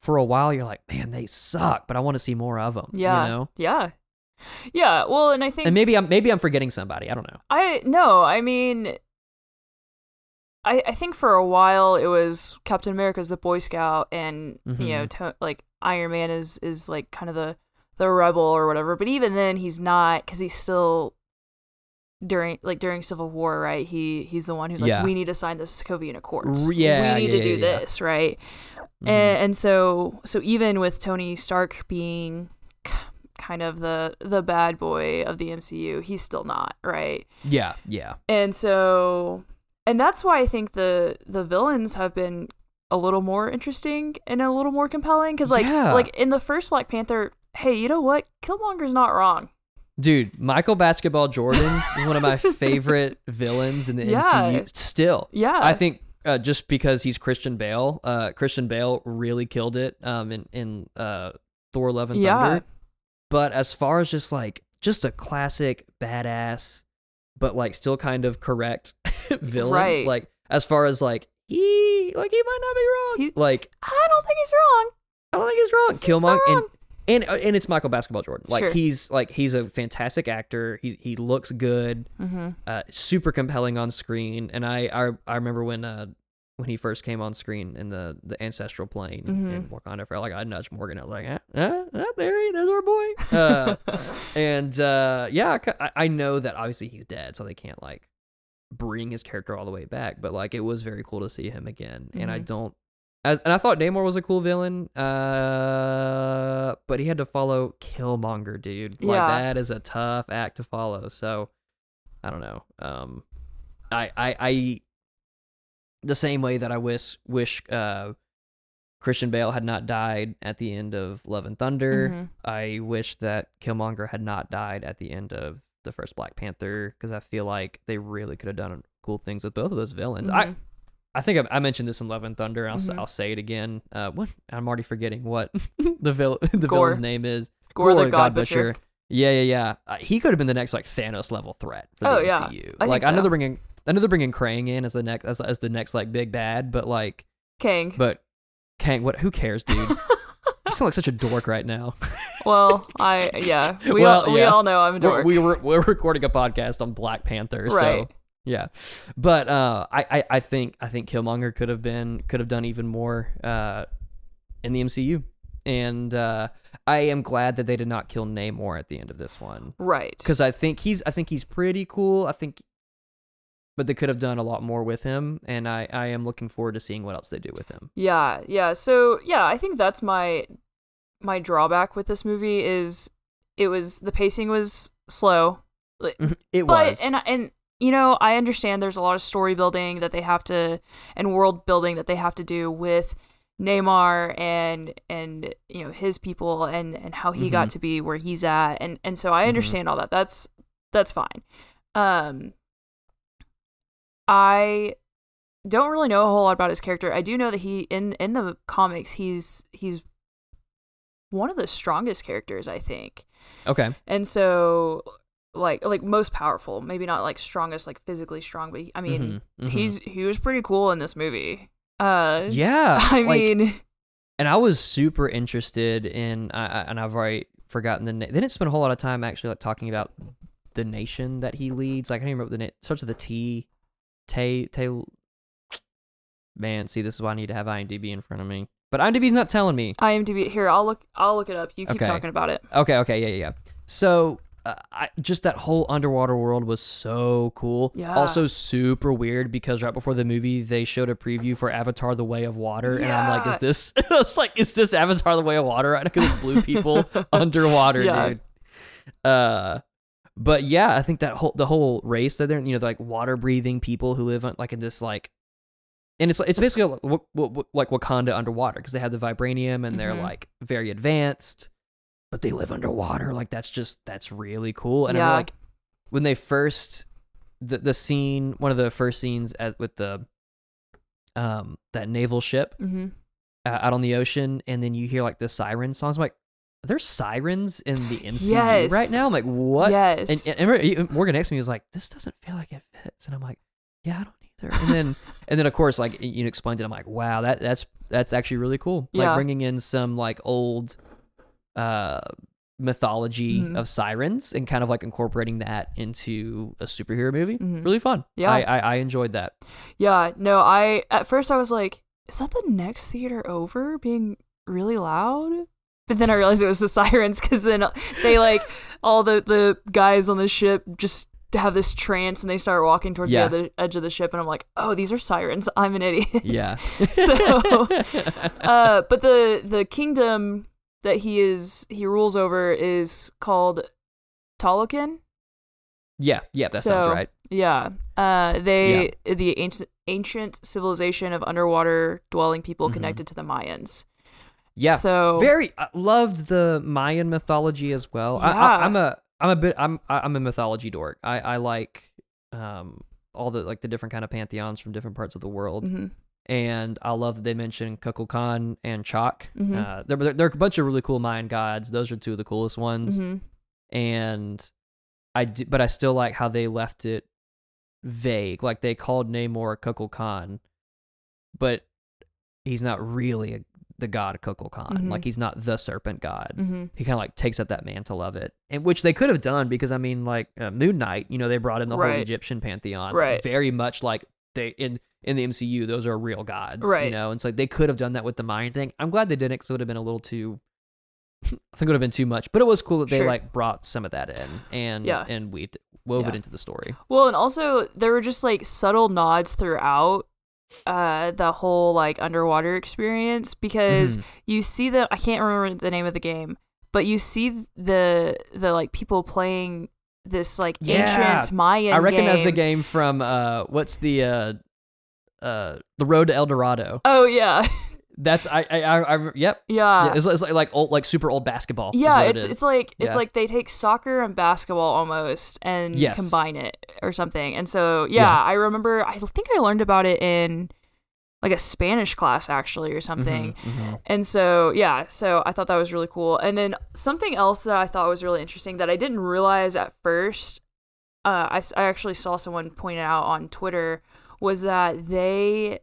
for a while you're like, man, they suck, but I want to see more of them. yeah. you know. Yeah. Yeah. Well, and I think And maybe I'm maybe I'm forgetting somebody. I don't know. I no, I mean I I think for a while it was Captain America's the Boy Scout and you know Mhm. to, like Iron Man is is like kind of the the rebel or whatever, but even then he's not cuz he's still during like during Civil War, right? He he's the one who's like Yeah. we need to sign the Sokovian Accords. Yeah, we need yeah, to do this, right? Mhm. And, and so so even with Tony Stark being kind of the the bad boy of the MCU, he's still not, right? yeah, yeah, And so and that's why I think the the villains have been a little more interesting and a little more compelling cuz like Yeah. like in the first Black Panther, hey, you know what? Killmonger's not wrong. Dude. Michael Basketball Jordan is one of my favorite [laughs] villains in the Yeah. MCU. Still, Yeah. I think uh, just because he's Christian Bale, uh, Christian Bale really killed it um, in in uh, Thor: Love and Yeah. Thunder. But as far as just like just a classic badass, but like still kind of correct [laughs] villain, Right. like as far as like he like he might not be wrong, He- like I don't think he's wrong. I don't think he's wrong. Killmonger not and wrong. And uh, and it's Michael Basketball Jordan. Like Sure. he's like he's a fantastic actor. He he looks good Mhm. uh, super compelling on screen. And I I, I remember when uh when he first came on screen in the the ancestral plane Mhm. in Wakanda for like I nudged Morgan. I was like, ah, ah, ah, there he, there's our boy. [laughs] Uh, and uh, yeah, I I, know that obviously he's dead, so they can't like bring his character all the way back. But like it was very cool to see him again. And I Mhm. don't. As, and I thought Namor was a cool villain, uh, but he had to follow Killmonger, dude. Like Yeah. that is a tough act to follow. So I don't know. Um, I, I, I, the same way that I wish, wish, uh, Christian Bale had not died at the end of Love and Thunder. Mhm. I wish that Killmonger had not died at the end of the first Black Panther because I feel like they really could have done cool things with both of those villains. I, Mhm. I think I, I mentioned this in Love and Thunder. And I'll, s Mhm. will say it again. Uh, what I'm already forgetting what [laughs] the [laughs] the Gorr. villain's name is. Gorr the God Butcher. Yeah, yeah, yeah. Uh, he could have been the next like Thanos level threat for the Oh, yeah. MCU. I like I know so. they're bringing, I know they're bringing Krang in as the next as, as the next like big bad, but like, Kang. but Kang, what? Who cares, dude? [laughs] you sound like such a dork right now. well, I yeah. We Well, all we all know I'm a we're, dork. we were we're recording a podcast on Black Panther, so Right. Yeah. But uh, I, I I think I think Killmonger could have been could have done even more uh, in the MCU, and uh, I am glad that they did not kill Namor at the end of this one right. because I think he's I think he's pretty cool. I think. But they could have done a lot more with him, and I, I am looking forward to seeing what else they do with him. Yeah, yeah. So yeah, I think that's my my drawback with this movie is it was the pacing was slow. [laughs] It but was, and and you know I understand there's a lot of story building that they have to and world building that they have to do with Namor and and you know his people and and how he got Mhm. to be where he's at and and so I Mhm. understand all that. That's that's fine. Um I don't really know a whole lot about his character. I do know that he in in the comics he's he's one of the strongest characters, I think. okay, And so like like most powerful, maybe not like strongest like physically strong, but I mean, Mhm, mhm. he's he was pretty cool in this movie. Uh yeah. [laughs] I like, mean, and I was super interested in, I, I, and I've already forgotten the name. They didn't spend a whole lot of time actually like talking about the nation that he leads. Like I can't even remember the name. Starts with a T. Tay Tay. Man, see, this is why I need to have IMDb in front of me. But IMDb's not telling me. IMDb here, I'll look I'll look it up. You keep Okay. talking about it. Okay, okay, yeah, yeah, yeah. So, uh, I, just that whole underwater world was so cool. Yeah. Also, super weird because right before the movie, they showed a preview for Avatar: The Way of Water, and I'm like, is this? [laughs] I was like, is this Avatar: The Way of Water? Right? Because it's blue people [laughs] underwater, Yeah. dude. Uh, but yeah, I think that whole the whole race that they're you know like water breathing people who live on, like in this like. And it's it's basically like, like Wakanda underwater because they have the vibranium and they're Mhm. like very advanced but they live underwater. Like that's just that's really cool. And Yeah. I'm like, when they first the the scene, one of the first scenes at with the um that naval ship Mhm. uh, out on the ocean, and then you hear like the siren songs. I'm like, there's sirens in the MCU Yes. right now. I'm like, what? Yes. And, and, and Morgan next to me was like, this doesn't feel like it fits, and I'm like, yeah, I don't either. And then [laughs] and then of course like you explained it, I'm like, wow, that that's that's actually really cool. Like Yeah. bringing in some like old uh mythology Mhm. of sirens and kind of like incorporating that into a superhero movie. Mhm. Really fun. Yeah. I, I I enjoyed that. Yeah, no, I at first I was like, is that the next theater over being really loud? But then I realized it was the [laughs] sirens because then they like [laughs] all the the guys on the ship just have this trance and they start walking towards Yeah. the other edge of the ship and I'm like, oh, these are sirens. I'm an idiot. Yeah. [laughs] so, uh, but the the kingdom that he is he rules over is called Talokan. yeah, yeah, that So, sounds right. Yeah. Uh, they the ancient ancient civilization of underwater dwelling people Mhm. connected to the Mayans. Yeah. So very I loved the Mayan mythology as well. I, Yeah. I, I'm a I'm a bit I'm I'm a mythology dork. I I like um all the like the different kind of pantheons from different parts of the world, mhm. And I love that they mentioned Kukulkan and Chak. Mhm. Uh, there are a bunch of really cool Mayan gods. Those are two of the coolest ones, Mhm. and I d- but I still like how they left it vague. Like they called Namor Kukulkan, but he's not really a, the god Kukulkan. Mhm. Like he's not the serpent god Mhm. he kind of like takes up that mantle of it, and which they could have done because I mean, like uh, Moon Knight, you know, they brought in the whole Egyptian pantheon, Right. Very much like they in in the MCU, those are real gods, right? You know, and so they could have done that with the Mayan thing. I'm glad they didn't, because it would have been a little too. [laughs] I think it would have been too much, but it was cool that they Sure. like brought some of that in and Yeah. and we wove it into the story. Well, and also there were just like subtle nods throughout uh the whole like underwater experience because Mhm. you see the I can't remember the name of the game, but you see the the like people playing this like Yeah. ancient Mayan I recognize the game. game from uh, what's the uh, uh, the Road to El Dorado. Oh yeah. [laughs] That's I I I, I yep. yeah. Yeah, it's, it's like like old like super old basketball. is Yeah, it it's it's like it's Yeah. like they take soccer and basketball almost and Yes. combine it or something. And so yeah, Yeah. I remember I think I learned about it in like a Spanish class actually or something. Mhm, mhm. And so yeah, so I thought that was really cool. And then something else that I thought was really interesting that I didn't realize at first, uh, I I actually saw someone point it out on Twitter was that they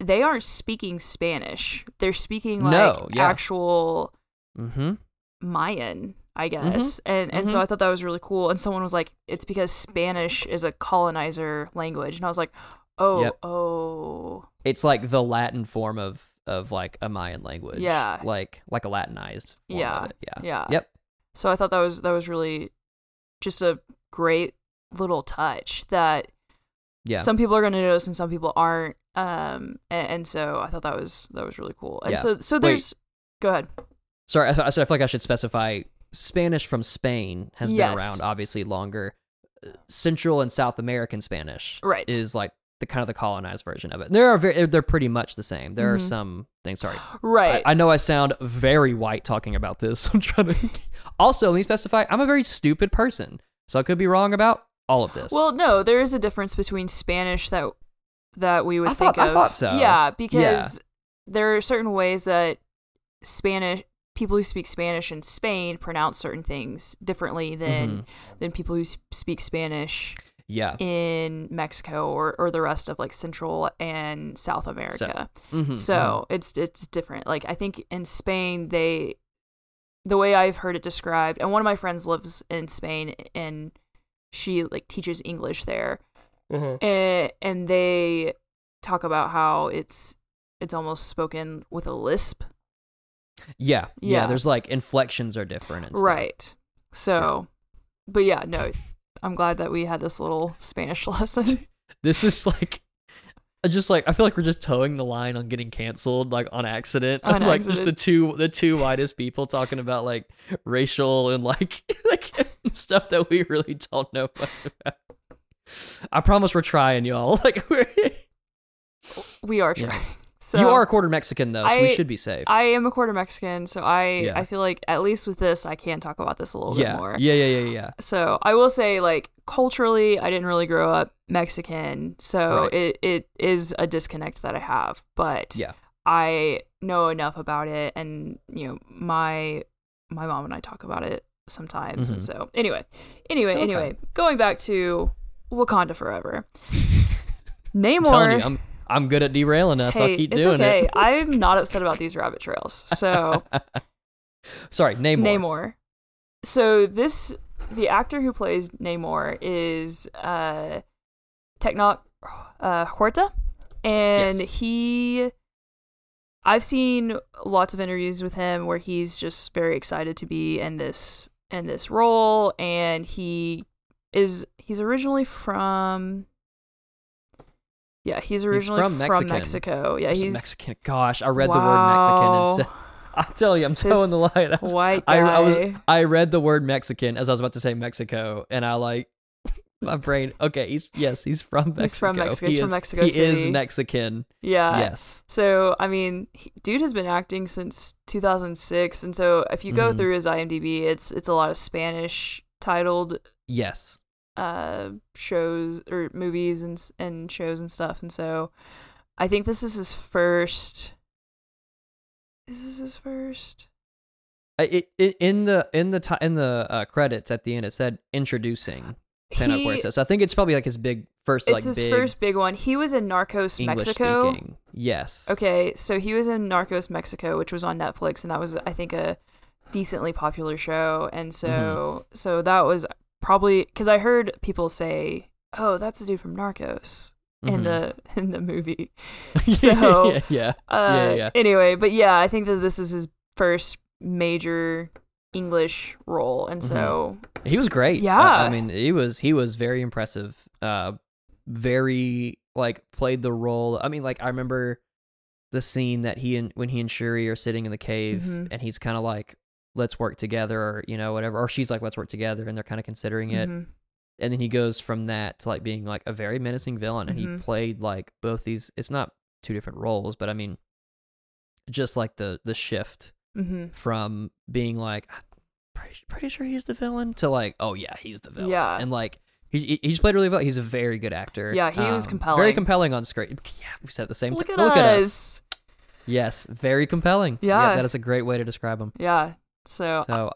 they aren't speaking Spanish. They're speaking like No, yeah. actual Mm-hmm. Mayan, I guess. And and so mhm. I thought that was really cool. And someone was like, it's because Spanish is a colonizer language. And I was like, oh, Yep. oh. It's like the Latin form of of like a Mayan language. Yeah. Like like a Latinized. Yeah. Yeah. Yeah. Yep. So I thought that was that was really just a great little touch that Yeah. some people are going to notice and some people aren't. Um, and, and so I thought that was that was really cool. And Yeah. so so Wait. there's go ahead. Sorry, I, th- I feel like I should specify. Spanish from Spain has Yes. been around obviously longer. Uh, Central and South American Spanish Right. is like the kind of the colonized version of it. There are very, they're pretty much the same. There are Mhm. some things. Sorry, Right. I, I know I sound very white talking about this. [laughs] I'm trying to. Also, let me specify. I'm a very stupid person, so I could be wrong about all of this. Well, no, there is a difference between Spanish that that we would I think thought- I thought so. Yeah, because there are certain ways that Spanish people who speak Spanish in Spain pronounce certain things differently than Mhm. than people who speak Spanish yeah. in Mexico or, or the rest of like Central and South America. Mhm, So it's it's different. Like I think in Spain they the way I've heard it described, and one of my friends lives in Spain and she like teaches English there. And, and they talk about how it's it's almost spoken with a lisp. Yeah, yeah, Yeah. There's like inflections are different and stuff. Right. So but yeah, no. I'm glad that we had this little Spanish [laughs] lesson. [laughs] This is like, I just like I feel like we're just towing the line on getting canceled like on accident. On [laughs] like just the two the two whitest people talking about like racial and like [laughs] like [laughs] stuff that we really don't know much about. I promise we're trying, y'all. Like we're, we are Yeah. So you are a quarter Mexican though, so we should be safe. I am a quarter Mexican, so I Yeah. I feel like at least with this I can talk about this a little yeah. bit more. yeah, yeah, yeah, yeah. So I will say like culturally I didn't really grow up Mexican, so Right. it, it is a disconnect that I have. But Yeah. I know enough about it and you know, my my mom and I talk about it sometimes. Mhm. And so anyway, anyway, Okay. anyway, going back to Wakanda Forever. [laughs] Namor. I'm good at derailing us. hey, I'll keep it's doing okay. it. I'm not upset about these rabbit trails. So [laughs] Sorry, Namor. Namor. So this the actor who plays Namor is uh Tenoch uh Huerta and Yes. he I've seen lots of interviews with him where he's just very excited to be in this in this role and he is he's originally from yeah, he's originally from from, Mexican. Mexico. Yeah, He's he's Mexican. Gosh, I read the word Mexican Wow. instead. [laughs] I tell you, I'm towing the line. I, was- white guy. I, I was I read the word Mexican as I was about to say Mexico, and I like [laughs] my brain. Okay, he's yes, he's from Mexico. He's from Mexico. He He's from is- Mexico He is Mexican. yeah. yes. So, I mean, he, dude has been acting since 2006, and so if you go Mhm. through his IMDb, it's it's a lot of Spanish titled Yes. Uh shows or movies and and shows and stuff, and so I think this is his first. Is this his first? It, it in the in the ti in the uh, credits at the end it said introducing Tena He- Huerta. So I think it's probably like his big first it's like his big first big one. He was in Narcos English Mexico. speaking. Yes. Okay, so he was in Narcos Mexico, which was on Netflix, and that was I think a decently popular show. And so Mm-hmm. so that was probably because I heard people say, "Oh, that's the dude from Narcos." In Mhm. the [laughs] in the movie, [laughs] so- yeah, yeah. uh, yeah. Anyway, but yeah, I think that this is his first major English role, and so He was great. Yeah. I, I mean, he was he was very impressive. Uh, very like played the role. I mean, like I remember the scene that he and when he and Shuri are sitting in the cave, Mhm. and he's kind of like, "Let's work together," or you know, whatever. Or she's like, "Let's work together," and they're kind of considering it. mhm. And then he goes from that to like being like a very menacing villain, and Mhm. he played like both these. It's not two different roles, but I mean, just like the the shift Mhm. from being like pretty, pretty sure he's the villain to like oh yeah he's the villain Yeah. and like he he- he's played really well he's a very good actor Yeah, he was compelling. very compelling. on screen yeah we said the same Look time at look at us us. yes very compelling Yeah. Yeah. that is a great way to describe him Yeah. So, so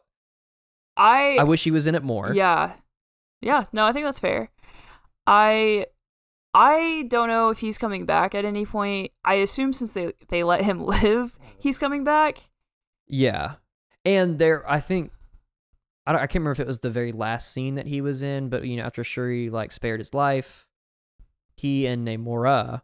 I I wish he was in it more Yeah. Yeah, no, I think that's fair. I I don't know if he's coming back at any point. I assume since they they let him [laughs] live, he's coming back. yeah and there I think I I can't remember if it was the very last scene that he was in but you know after Shuri like spared his life he and Namora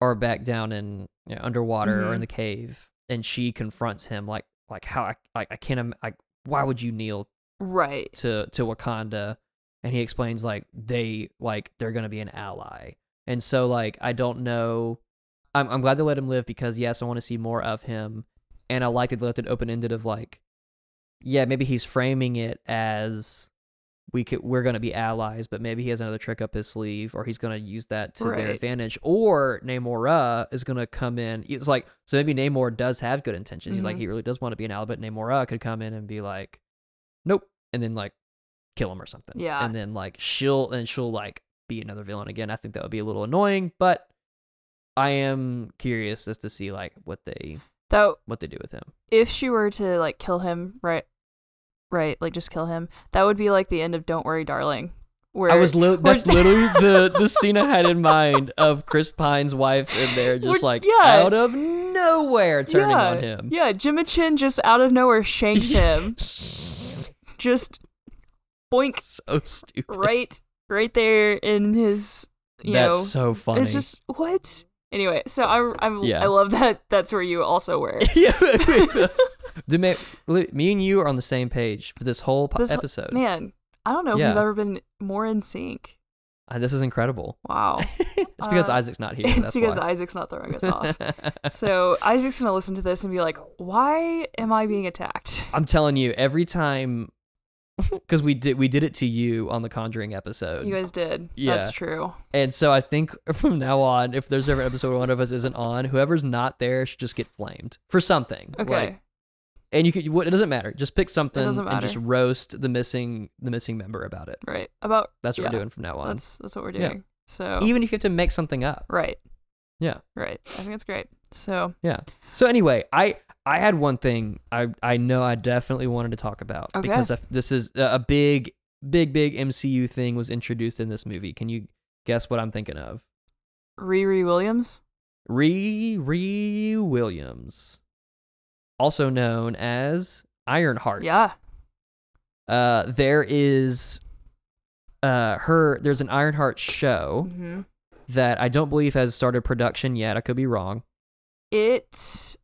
are back down in you know, underwater or in Mhm. the cave, and she confronts him like like how I like I can't im- like why would you kneel Right. to to Wakanda? And he explains like they like they're gonna be an ally, and so like I don't know. I'm I'm glad they let him live because yes, I want to see more of him, and I like that they left it open ended of like, yeah, maybe he's framing it as we could we're gonna be allies, but maybe he has another trick up his sleeve, or he's gonna use that to their advantage, or Namora is gonna come in. It's like so maybe Namor does have good intentions. He's like Mhm. he really does want to be an ally, but Namora could come in and be like, nope, and then like kill him or something. Yeah. and then like she'll and she'll like be another villain again. I think that would be a little annoying, but I am curious as to see like what they Though what they do with him. if she were to like kill him, right right, like just kill him, that would be like the end of Don't Worry Darling. Where I was li- [laughs] that's literally the [laughs] the scene I had in mind of Chris Pine's wife in there, just We're- like yeah. out of nowhere turning yeah, on him. Yeah, Gemma Chan just out of nowhere shanks [laughs] him. just boink so stupid. right right there in his you That's know so funny. it's just what anyway so i i'm Yeah. i love that that's where you also were yeah. Ma- me and you are on the same page for this whole po- This episode. man i don't know if we've ever been more in sync Uh, this is incredible. wow [laughs] it's because Uh, Isaac's not here. it's because why. isaac's not throwing us off [laughs] so isaac's gonna listen to this and be like why am i being attacked [laughs] I'm telling you, every time, because we did we did it to you on the Conjuring episode, you guys did Yeah. that's true and so I think from now on, if there's ever an episode where one of us isn't on, whoever's not there should just get flamed for something. okay Like, and you could, what- it doesn't matter. Just pick something and just roast the missing the missing member about it. right about That's what yeah, we're doing from now on. that's that's what we're Yeah. doing so Even if you have to make something up. right Yeah. right i think that's great so Yeah. So anyway, I I had one thing I I know I definitely wanted to talk about Okay. because if this is a big big big MCU thing was introduced in this movie. Can you guess what I'm thinking of? Riri Williams. Riri Williams, also known as Ironheart. Yeah. Uh, there is uh her. There's an Ironheart show hmm that I don't believe has started production yet. I could be wrong. It.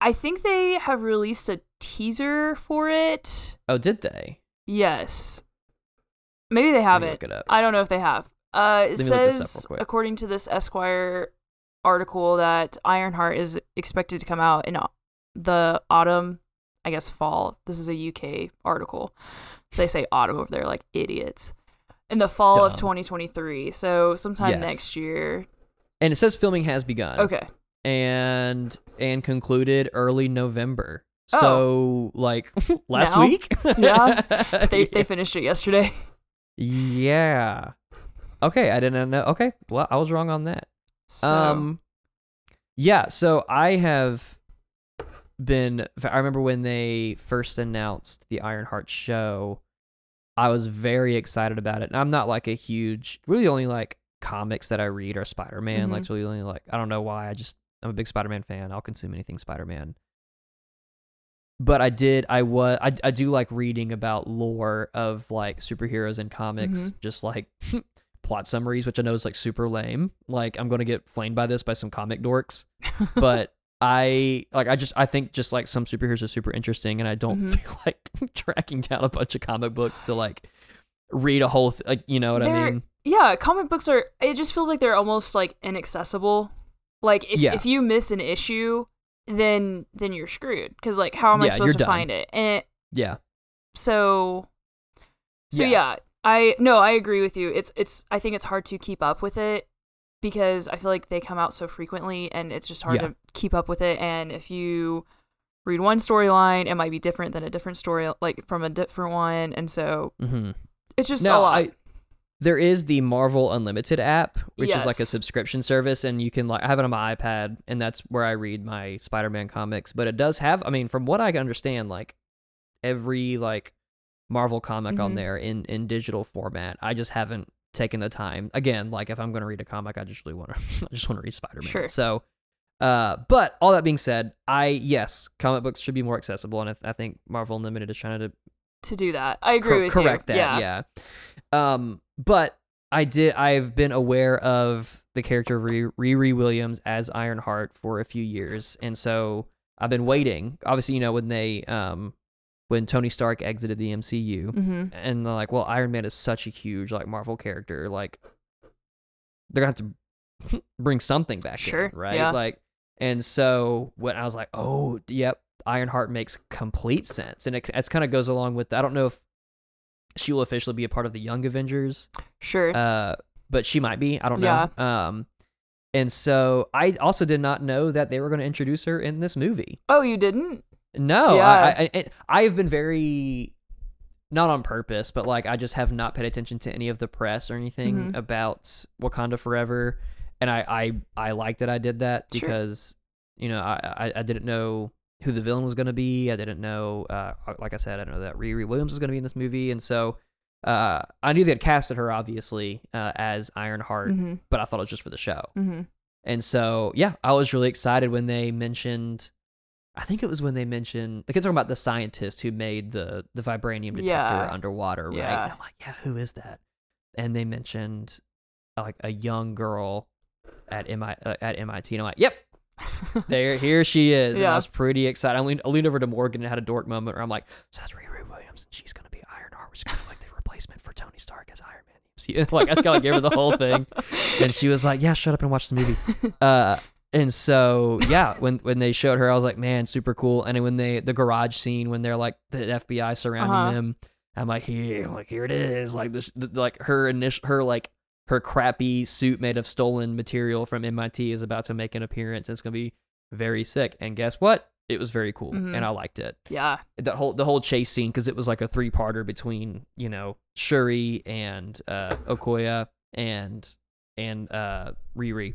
I think they have released a teaser for it. Oh, did they? Yes. Maybe they Let haven't. look it up. I don't know if they have. Uh, it Let me look this up says, according to this Esquire article, that Ironheart is expected to come out in the autumn, I guess fall. This is a UK article. So they say autumn over there like idiots. In the fall of 2023. So sometime Yes. next year. And it says filming has begun. Okay. and and concluded early November. Oh. So like [laughs] last Now? week. [laughs] Yeah. [laughs] They, they finished it yesterday. yeah. Okay, I didn't know. Okay, well, I was wrong on that. So, Um, yeah. So I have been. I remember when they first announced the Ironheart show. I was very excited about it. And I'm not like a huge. Really, only like comics that I read are Spider Man. Mhm. Like, it's really only like I don't know why. I just I'm a big Spider Man fan. I'll consume anything Spider Man. But I did. I was. I, I do like reading about lore of like superheroes and comics. Mhm. Just like [laughs] plot summaries, which I know is like super lame. Like I'm gonna get flamed by this by some comic dorks, [laughs] but I like I just I think just like some superheroes are super interesting, and I don't Mhm. feel [laughs] like [laughs] tracking down a bunch of comic books to like read a whole th- like you know what I They're- mean? yeah, comic books are. It just feels like they're almost like inaccessible. Like if Yeah. if you miss an issue, then then you're screwed. Because like, how am I supposed to done. find it? And Yeah, so, so Yeah. yeah. I no, I agree with you. It's it's. I think it's hard to keep up with it because I feel like they come out so frequently, and it's just hard Yeah. to keep up with it. And if you read one storyline, it might be different than a different story, like from a different one, and so hmm it's just No, a lot. I- there is the Marvel Unlimited app, which is like a subscription service, and you can like I have it on my iPad, and that's where I read my Spider-Man comics. But it does have, I mean, from what I understand, like every like Marvel comic on Mhm. there in in digital format. I just haven't taken the time. Again, like if I'm going to read a comic, I just really want to, [laughs] I just want to read Spider-Man. Sure. So, uh, but all that being said, I yes, comic books should be more accessible, and I, I think Marvel Unlimited is trying to to do that, I agree cor- with correct you. that yeah. um but i did i've been aware of the character of Riri williams as ironheart for a few years and so i've been waiting obviously you know when they um when tony stark exited the mcu Mm-hmm. and they're like well iron man is such a huge like marvel character like they're gonna have to [laughs] bring something back Sure, in right yeah. like and so when i was like oh yep ironheart makes complete sense and it, it kind of goes along with i don't know if she will officially be a part of the young avengers Sure. uh but she might be i don't know um and so i also did not know that they were going to introduce her in this movie oh, you didn't? No, Yeah. I, I, have been very not on purpose, but like I just have not paid attention to any of the press or anything Mhm. about Wakanda Forever, and I I I like that I did that Sure. because you know I, I I didn't know who the villain was going to be. I didn't know, uh, like I said, I didn't know that Riri Williams was going to be in this movie, and so uh, I knew they had casted her obviously uh, as Ironheart, Mm-hmm. but I thought it was just for the show. Mm-hmm. And so, yeah, I was really excited when they mentioned. I think it was when they mentioned they kept talking about the scientist who made the the vibranium detector Yeah. underwater, right? Yeah. And I'm like, yeah, who is that? And they mentioned uh, like a young girl at MI uh, at MIT, and I'm like, yep, [laughs] there, here she is. And I was pretty excited. I leaned, I leaned over to Morgan and had a dork moment where I'm like, so that's Riri Williams, and she's gonna be Ironheart, which is kind of like the replacement for Tony Stark as Iron Man. [laughs] See, like I kind of gave her the whole thing, and she was like, "Yeah, shut up and watch the movie." [laughs] Uh, and so yeah, when when they showed her, I was like, "Man, super cool." And when they the garage scene when they're like the FBI surrounding Uh-huh. them, I'm like, "Here, like here it is." Like this, the, like her initial, her like her crappy suit made of stolen material from MIT is about to make an appearance. It's gonna be very sick. And guess what? It was very cool, Mhm. and I liked it yeah. the whole the whole chase scene because it was like a three parter between you know Shuri and uh, Okoye and and uh, Riri.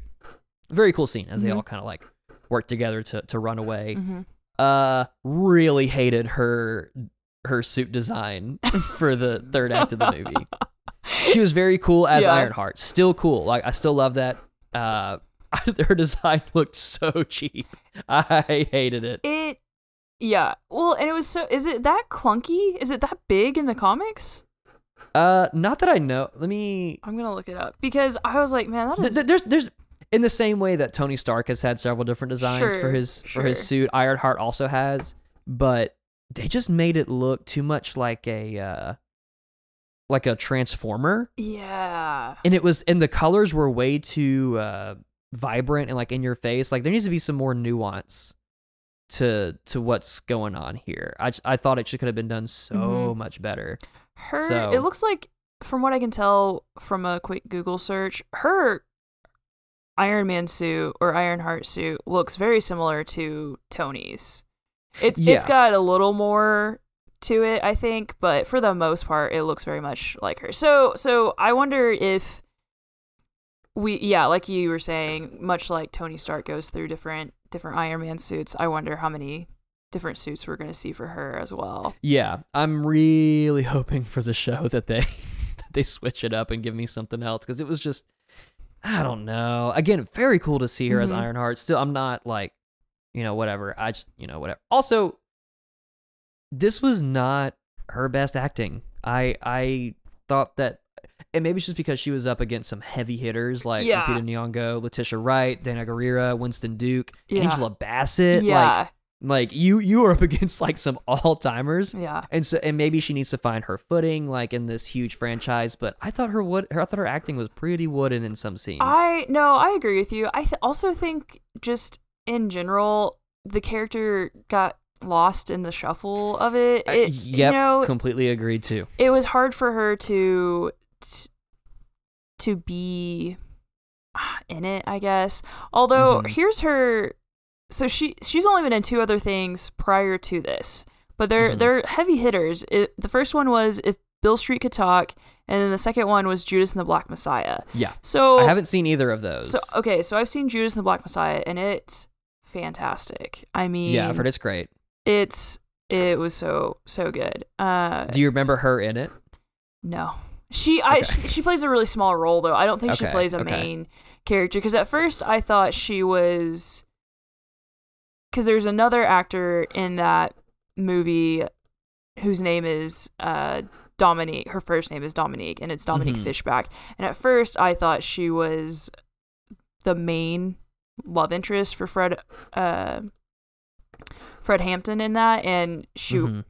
Very cool scene as they Mhm. all kind of like work together to to run away. Mm-hmm. Uh, really hated her her suit design [laughs] for the third act of the movie. [laughs] She was very cool as Yeah. Ironheart. Still cool. Like I still love that. Uh, [laughs] her design looked so cheap. I hated it. It, yeah. Well, and it was so. Is it that clunky? Is it that big in the comics? Uh, not that I know. Let me. I'm gonna look it up because I was like, man, that Th- is. th- there's there's in the same way that Tony Stark has had several different designs for Sure, his for his suit. Ironheart also has, but they just made it look too much like a uh, like a transformer, yeah. and it was and the colors were way too uh, vibrant and like in your face. Like there needs to be some more nuance to to what's going on here. I I thought it should could have been done so Mhm. much better. Her. So- It looks like, from what I can tell from a quick Google search, her Iron Man suit or Ironheart suit looks very similar to Tony's. It's Yeah. it's got a little more to it, I think, but for the most part, it looks very much like her. So so I wonder if we yeah, like you were saying, much like Tony Stark goes through different different Iron Man suits, I wonder how many different suits we're gonna see for her as well. Yeah, I'm really [laughs] hoping for the show that they [laughs] that they switch it up and give me something else because it was just I don't know. Again, very cool to see her as Mhm. Ironheart. Still, I'm not like you know whatever. I just you know whatever. Also, this was not her best acting. I I thought that. And maybe it's just because she was up against some heavy hitters like Yeah. Lupita Nyong'o, Letitia Wright, Danai Gurira, Winston Duke, Yeah. Angela Bassett. yeah, Like, like you you are up [laughs] against like some all timers. yeah. And so, and maybe she needs to find her footing, like in this huge franchise. But I thought her wood, her, I thought her acting was pretty wooden in some scenes. I no, I agree with you. I th- also think just in general, the character got lost in the shuffle of it. Uh, It yep, you know, completely agreed too. it was hard for her to to be in it, I guess. Although Mhm. here's her so she she's only been in two other things prior to this. But they're Mhm. they're heavy hitters. It, the first one was if Beale Street could talk, and then the second one was Judas and the Black Messiah. Yeah, So I haven't seen either of those. so okay, so I've seen Judas and the Black Messiah, and it's fantastic. I mean, yeah, I've heard it's great. it's it was so so good. Uh, Do you remember her in it? no, she I Okay. she, she plays a really small role though. I don't think she plays a okay. main character because at first I thought she was because there's another actor in that movie whose name is uh Dominique. Her first name is Dominique, and it's Dominique Mhm. Fishback. And at first, I thought she was the main love interest for Fred, uh, Fred Hampton in that, and she Mhm.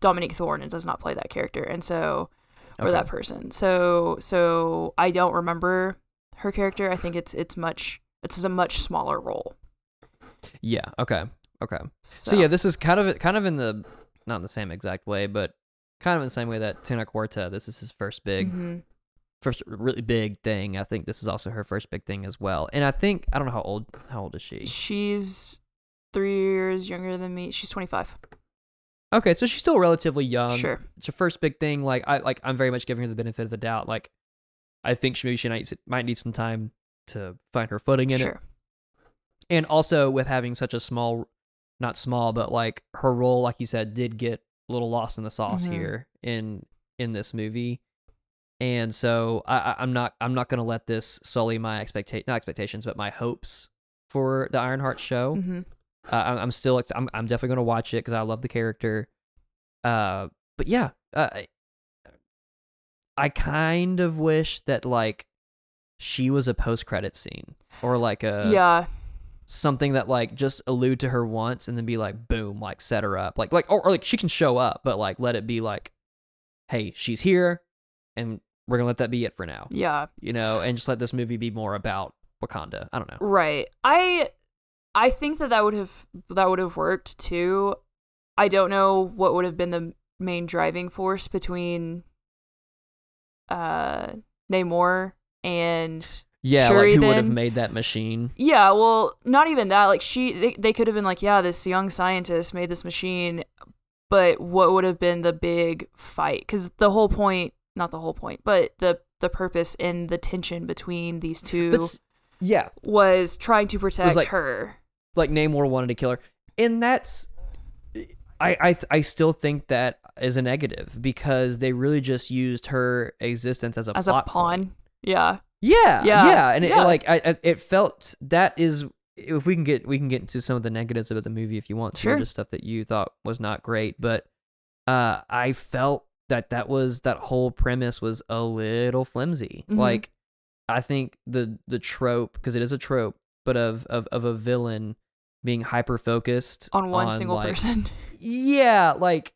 Dominique Thorne does not play that character, and so or Okay. that person. So so I don't remember her character. I think it's it's much it's a much smaller role. Yeah. Okay. Okay. So, So, yeah, this is kind of kind of in the not in the same exact way, but kind of in the same way that Tina Quarta. This is his first big, mhm. first really big thing. I think this is also her first big thing as well. And I think I don't know how old how old is she? she's three years younger than me. She's twenty five. Okay, so she's still relatively young. sure. It's her first big thing. Like I like I'm very much giving her the benefit of the doubt. Like I think she maybe she might might need some time to find her footing in it. And also with having such a small not small, but like her role, like you said, did get a little lost in the sauce Mhm. here in in this movie. And so I, I'm not I'm not gonna let this sully my expectation not expectations, but my hopes for the Ironheart show. hmm Uh, I'm, I'm still I'm I'm definitely gonna watch it because I love the character. Uh, but yeah, uh, I- I kind of wish that like she was a post credit scene or like a yeah. Something that like just allude to her once and then be like boom like set her up like like or, or like she can show up but like let it be like hey she's here and we're gonna let that be it for now Yeah. you know and just let this movie be more about Wakanda I don't know Right. I I think that that would have that would have worked too. I don't know what would have been the main driving force between uh Namor and yeah Shuri like who would have made that machine yeah, well, not even that. Like she they, they could have been like, yeah, this young scientist made this machine, but what would have been the big fight? Cuz the whole point, not the whole point, but the the purpose and the tension between these two, but, yeah, was trying to protect like- her. like Namor wanted to kill her. and that's I I I still think that is a negative because they really just used her existence as a as a pawn. point. Yeah. Yeah, Yeah, yeah, and It, yeah. like I, I, it felt that is if we can get we can get into some of the negatives about the movie if you want to, Sure. or just stuff that you thought was not great, but uh, I felt that that was that whole premise was a little flimsy. Mhm. Like I think the the trope because it is a trope, but of of of a villain being hyper focused On one single like, person. [laughs] yeah, like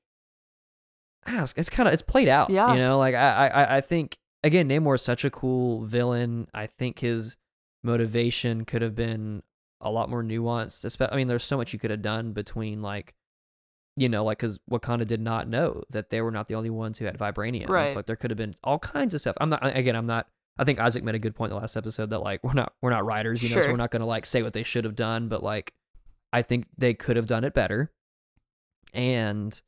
it's, it's kind of it's played out. Yeah. you know, like I I I think again, Namor is such a cool villain. I think his motivation could have been a lot more nuanced. I mean, there's so much you could have done between like. You know, like because Wakanda did not know that they were not the only ones who had vibranium. Right. like there could have been all kinds of stuff. I'm not again. I'm not. I think Isaac made a good point in the last episode that like we're not we're not writers, you know, so we're not gonna like say what they should have done, but like I think they could have done it better. And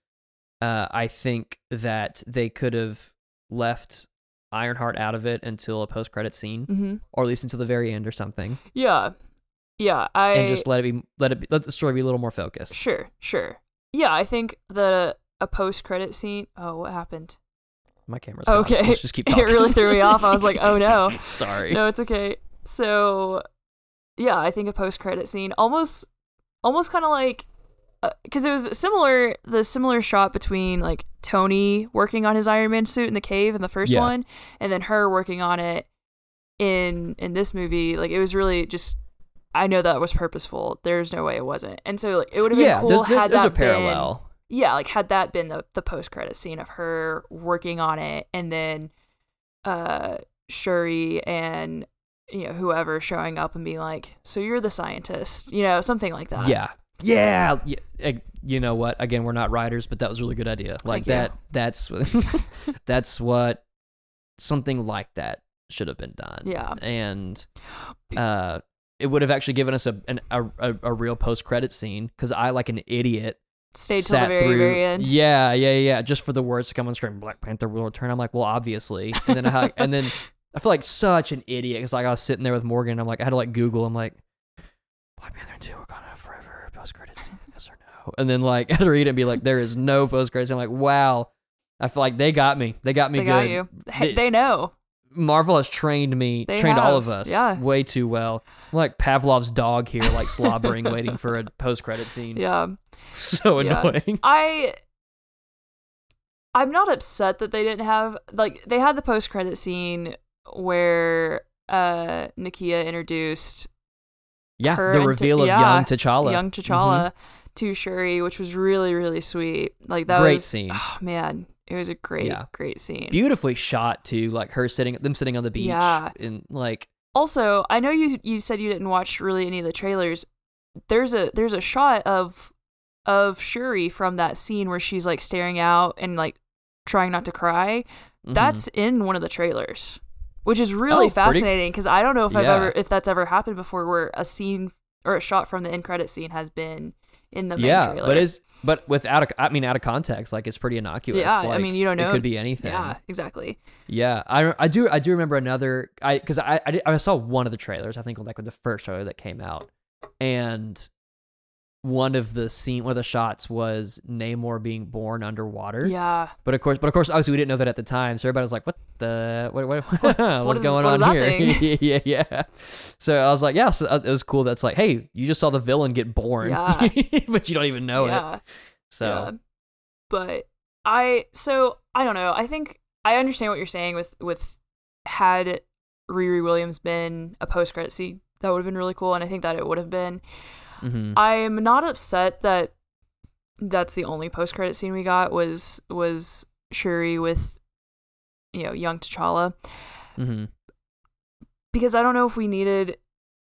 uh, I think that they could have left Ironheart out of it until a post credit scene, hmm or at least until the very end or something, Yeah. Yeah. I and just let it be let it be, let the story be a little more focused. Sure, sure. Yeah, I think that a post credit scene. Oh, what happened? My camera's gone. Okay. Let's just keep [laughs] It really threw me off. I was like, oh, no. [laughs] Sorry. No, it's okay. So, yeah, I think a post credit scene almost, almost kind of like, because it was similar, the similar shot between like Tony working on his Iron Man suit in the cave in the first Yeah. one, and then her working on it in in this movie. Like it was really just. I know that was purposeful. There's no way it wasn't, and so like, it would have been yeah, cool there's, there's, had there's that a parallel. been yeah, like had that been the, the post credit scene of her working on it and then uh Shuri and you know whoever showing up and being like, "So you're the scientist." You know, something like that. Yeah. Yeah. yeah. You know what? Again, we're not writers, but that was a really good idea. Like that that's [laughs] that's what something like that should have been done. Yeah. And uh it would have actually given us a an, a, a, a real post credit scene cuz I like an idiot Stay till the sat very through very end. Yeah, yeah, yeah, just for the words to come on screen Black Panther will return. I'm like, "Well, obviously." And then I and then I feel like such an idiot cuz like I was sitting there with Morgan, I'm like I had to like Google, I'm like Black Panther 2 Wakanda Forever post credits yes or no? And then like I had to read it and be like, there is no post credits. I'm like, wow. I feel like they got me. They got me They good. got you. They- they know. Marvel has trained me, They trained all of us yeah. way too well. I'm like Pavlov's dog here, like slobbering, waiting for a post credit scene. Yeah. [laughs] So Yeah. annoying. I I'm not upset that they didn't have like they had the post credit scene where uh Nakia introduced Yeah, the reveal of yeah, young T'Challa. young T'Challa to Shuri, which was really really sweet. Like that Great was scene. Oh man, it was a great Yeah. great scene. Beautifully shot too, like her sitting, them sitting on the beach, Yeah. and like also, I know you you said you didn't watch really any of the trailers. There's a there's a shot of of Shuri from that scene where she's like staring out and like trying not to cry. mhm. That's in one of the trailers, which is really Oh, fascinating because I don't know if I've ever if that's ever happened before where a scene or a shot from the end credit scene has been in the main yeah, trailer. but is but without a, I mean, out of context, like it's pretty innocuous. Yeah, I mean, you don't know- It could be anything. yeah, exactly. Yeah, I, I do I do remember another I because I I, did, I saw one of the trailers I think like with the first trailer that came out and one of the scene one of the shots was Namor being born underwater. Yeah, But of course, but of course, obviously we didn't know that at the time, so everybody was like, "What the what what, [laughs] what's is- going what on here?" [laughs] yeah, yeah. So I was like, "Yeah." So uh, it was cool. That's like, hey, you just saw the villain get born, Yeah. [laughs] but you don't even know it. yeah. So Yeah. But I so I don't know. I think I understand what you're saying with with had Riri Williams been a post credit scene, that would have been really cool, and I think that it would have been. Mhm. I'm not upset that that's the only post credit scene we got was was Shuri with you know young T'Challa Mhm. because I don't know if we needed.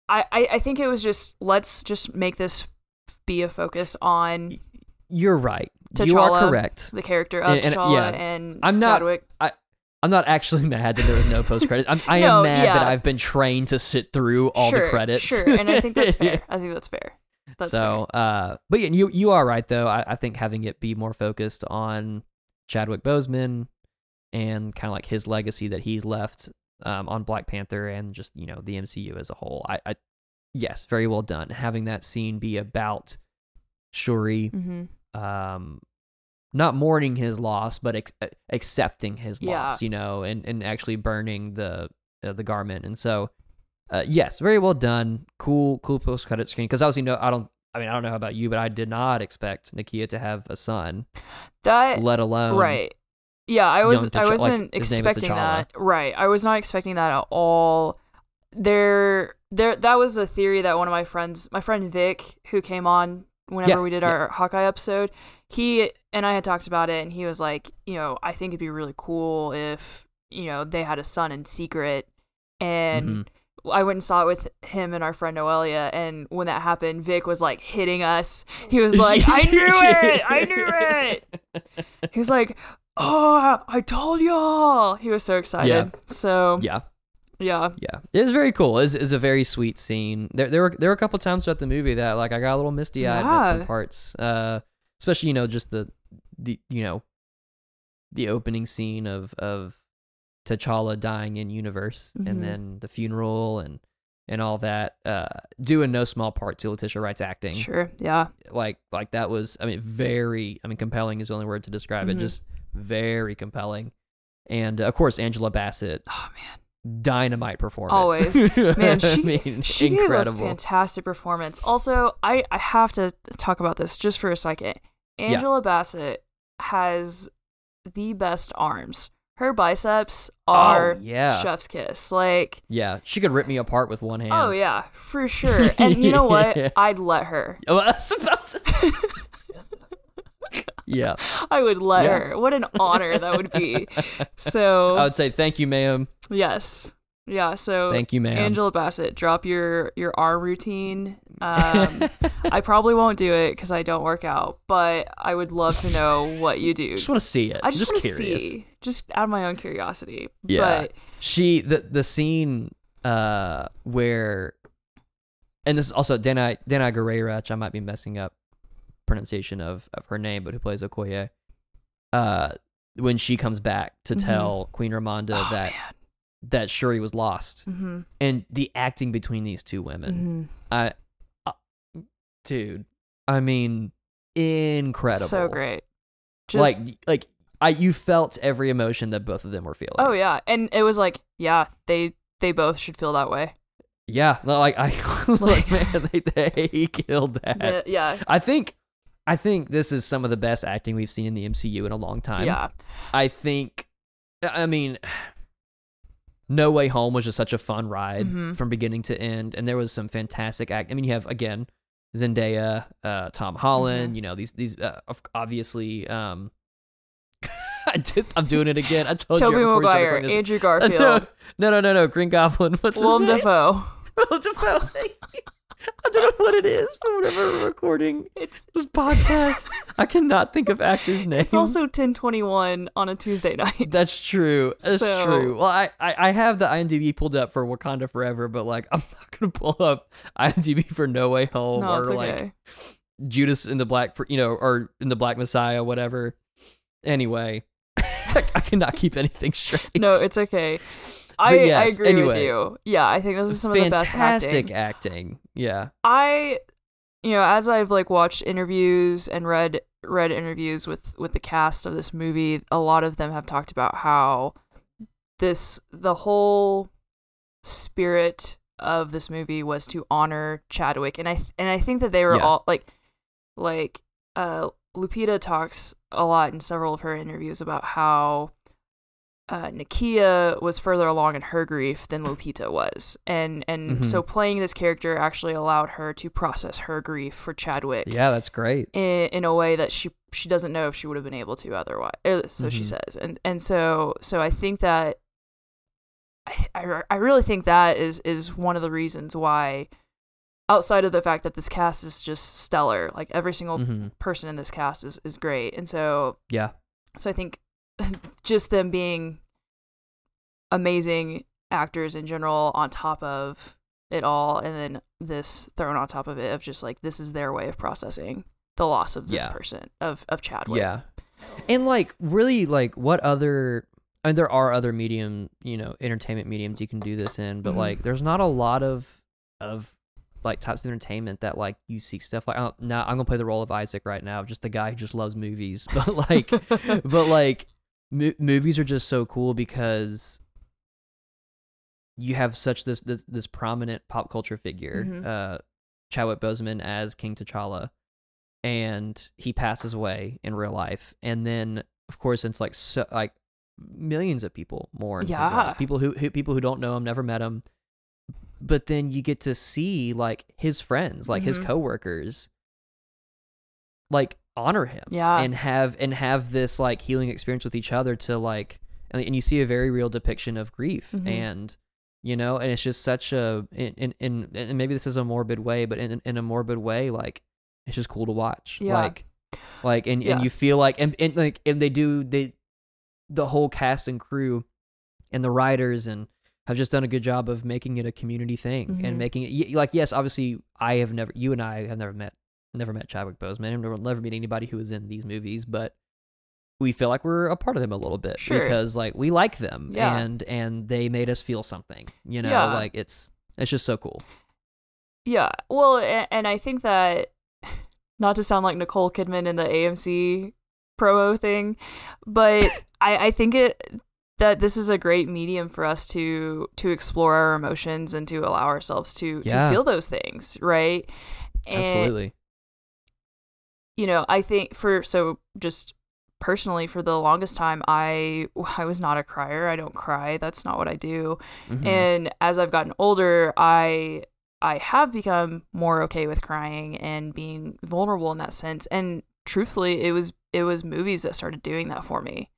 I, I I think it was just let's just make this be a focus on you're right. You are correct. the character of And- and, T'Challa yeah, and I'm not- Chadwick. I'm not actually [laughs] mad that there was no post credit. I'm, No, am mad that. I've been trained to sit through all sure, the credits. Sure, and I think that's [laughs] fair. I think that's fair. That's so, uh, but yeah, you you are right though. I, I think having it be more focused on Chadwick Boseman and kind of like his legacy that he's left um, on Black Panther and just you know the MCU as a whole. I, I yes, very well done. Having that scene be about Shuri, Mm-hmm. um, not mourning his loss, but ex- accepting his Yeah. loss, you know, and, and actually burning the uh, the garment. And so, uh, yes, very well done. Cool, cool post credit screen. Because obviously, no, I don't. I mean, I don't know about you, but I did not expect Nakia to have a son, That let alone right. Yeah, I was young I wasn't is expecting that. Right. I was not expecting that at all. There there that was a theory that one of my friends, my friend Vic, who came on whenever Yeah, we did yeah. our Hawkeye episode, he and I had talked about it and he was like, you know, I think it'd be really cool if, you know, they had a son in secret and Mhm. I went and saw it with him and our friend Noelia, and when that happened, Vic was like hitting us. He was [laughs] like, "I knew [laughs] it! I knew it!" He was like, "Oh, I told y'all!" He was so excited. Yeah. So yeah, yeah, yeah, it was very cool. It's it's a very sweet scene. There there were there were a couple times throughout the movie that like I got a little misty eyed at some parts. Uh, especially you know just the the you know the opening scene of of T'Challa dying in universe, Mhm. and then the funeral and and all that. Uh, due in no small part to Letitia Wright's acting. sure, yeah, Like like that was I mean very I mean compelling is the only word to describe it. Mhm. Just very compelling. And uh, of course Angela Bassett oh man, dynamite performance. Always. [laughs] Man, I she- mean, she incredible. gave a fantastic performance. Also, I I have to talk about this just for a second. Angela Bassett has the best arms. Her biceps are oh, yeah. chef's kiss. Like Yeah. She could rip me apart with one hand. Oh yeah, for sure. And you know what? [laughs] I'd let her. [laughs] Oh, I was about to say. [laughs] yeah. I would let Yeah. her. What an honor that would be. So I would say thank you, ma'am. yes, yeah. So Thank you, ma'am. Angela Bassett, drop your your arm routine. Um, I probably won't do it because I don't work out, but I would love to know what you do. just want to see it. I just, just want to curious. see, just out of my own curiosity. Yeah. But She the the scene uh where and this is also Dana Dana Guerrera, which I might be messing up pronunciation of, of her name, but who plays Okoye. Uh when she comes back to Mhm. tell Queen Ramonda oh, that that Shuri was lost. Mm-hmm. And the acting between these two women. hmm I dude, I mean incredible. So great. Just, like like I you felt every emotion that both of them were feeling. oh yeah, and it was like, yeah, they they both should feel that way. Yeah, like I [laughs] like man, they, they [laughs] killed that. Yeah, I think I think this is some of the best acting we've seen in the MCU in a long time. yeah, I think I mean [sighs] No Way Home was just such a fun ride Mhm. from beginning to end and there was some fantastic act. I mean you have again Zendaya, uh Tom Holland, Mhm. you know, these these uh, obviously um [laughs] I did I'm doing it again. I told Tobey you started Maguire. Andrew [laughs] Uh, Garfield, No, no, no, no, Green Goblin. [laughs] What's Willem? Dafoe. Willem Dafoe. I don't know what it is, but whatever we're recording It's this podcast, [laughs] I cannot think of actors' names. it's also ten twenty one on a Tuesday night. that's true. That's So- true. Well, I, I I have the IMDb pulled up for Wakanda Forever, but like [laughs] I'm not gonna pull up IMDb for No Way Home no, or it's like. Judas in the Black, you know, or in the Black Messiah, whatever. Anyway, [laughs] I cannot keep anything straight. no, it's okay. I, I yes, agree with you. Yeah, I think this is some of the best fantastic acting. acting. Yeah. I, you know, as I've like watched interviews and read read interviews with with the cast of this movie, a lot of them have talked about how this the whole spirit of this movie was to honor Chadwick, and I and I think that they were Yeah. all like like uh Lupita talks a lot in several of her interviews about how uh, Nakia was further along in her grief than Lupita was, and and Mhm. so playing this character actually allowed her to process her grief for Chadwick Yeah, that's great. in, in a way that she she doesn't know if she would have been able to otherwise. So she Mhm. says, and and so so I think that I, I I really think that is is one of the reasons why. Outside of the fact that this cast is just stellar, like every single hmm person in this cast is, is great, and so Yeah. so I think [laughs] just them being amazing actors in general on top of it all, and then this thrown on top of it of just like this is their way of processing the loss of this Yeah. person of of Chadwick. Yeah. And like really like what other I mean there are other medium, you know, entertainment mediums you can do this in, but Mhm. like there's not a lot of of like types of entertainment that like you see stuff like oh, now I'm gonna play the role of Isaac right now, just the guy who just loves movies, [laughs] but like, [laughs] but like, mo- movies are just so cool because you have such this this, this prominent pop culture figure, Mhm. uh, Chadwick Boseman as King T'Challa, and he passes away in real life, and then of course it's like so like millions of people mourn. his Yeah. people who, who people who don't know him, never met him, but then you get to see like his friends, like his Mhm. coworkers, like honor him, Yeah. and have and have this like healing experience with each other to like, and, and you see a very real depiction of grief Mhm. and you know and it's just such a in in, and maybe this is a morbid way but in in a morbid way like it's just cool to watch Yeah. like like and, Yeah. and you feel like and, and like and they do they the whole cast and crew and the writers and have just done a good job of making it a community thing Mhm. and making it like yes obviously i have never you and i have never met never met chadwick boseman and we'll never meet anybody who was in these movies but we feel like we're a part of them a little bit Sure. because like we like them Yeah. and and they made us feel something you know Yeah. like it's it's just so cool Yeah. Well, and I think that [sighs] not to sound like Nicole Kidman in the AMC promo thing, but [laughs] I, I think it that this is a great medium for us to to explore our emotions and to allow ourselves to Yeah. to feel those things, right? And absolutely you know, I think for so just personally for the longest time I [laughs] I was not a crier. I don't cry. That's not what I do. Mhm. And as I've gotten older, I I have become more okay with crying and being vulnerable in that sense. And truthfully, it was it was movies that started doing that for me.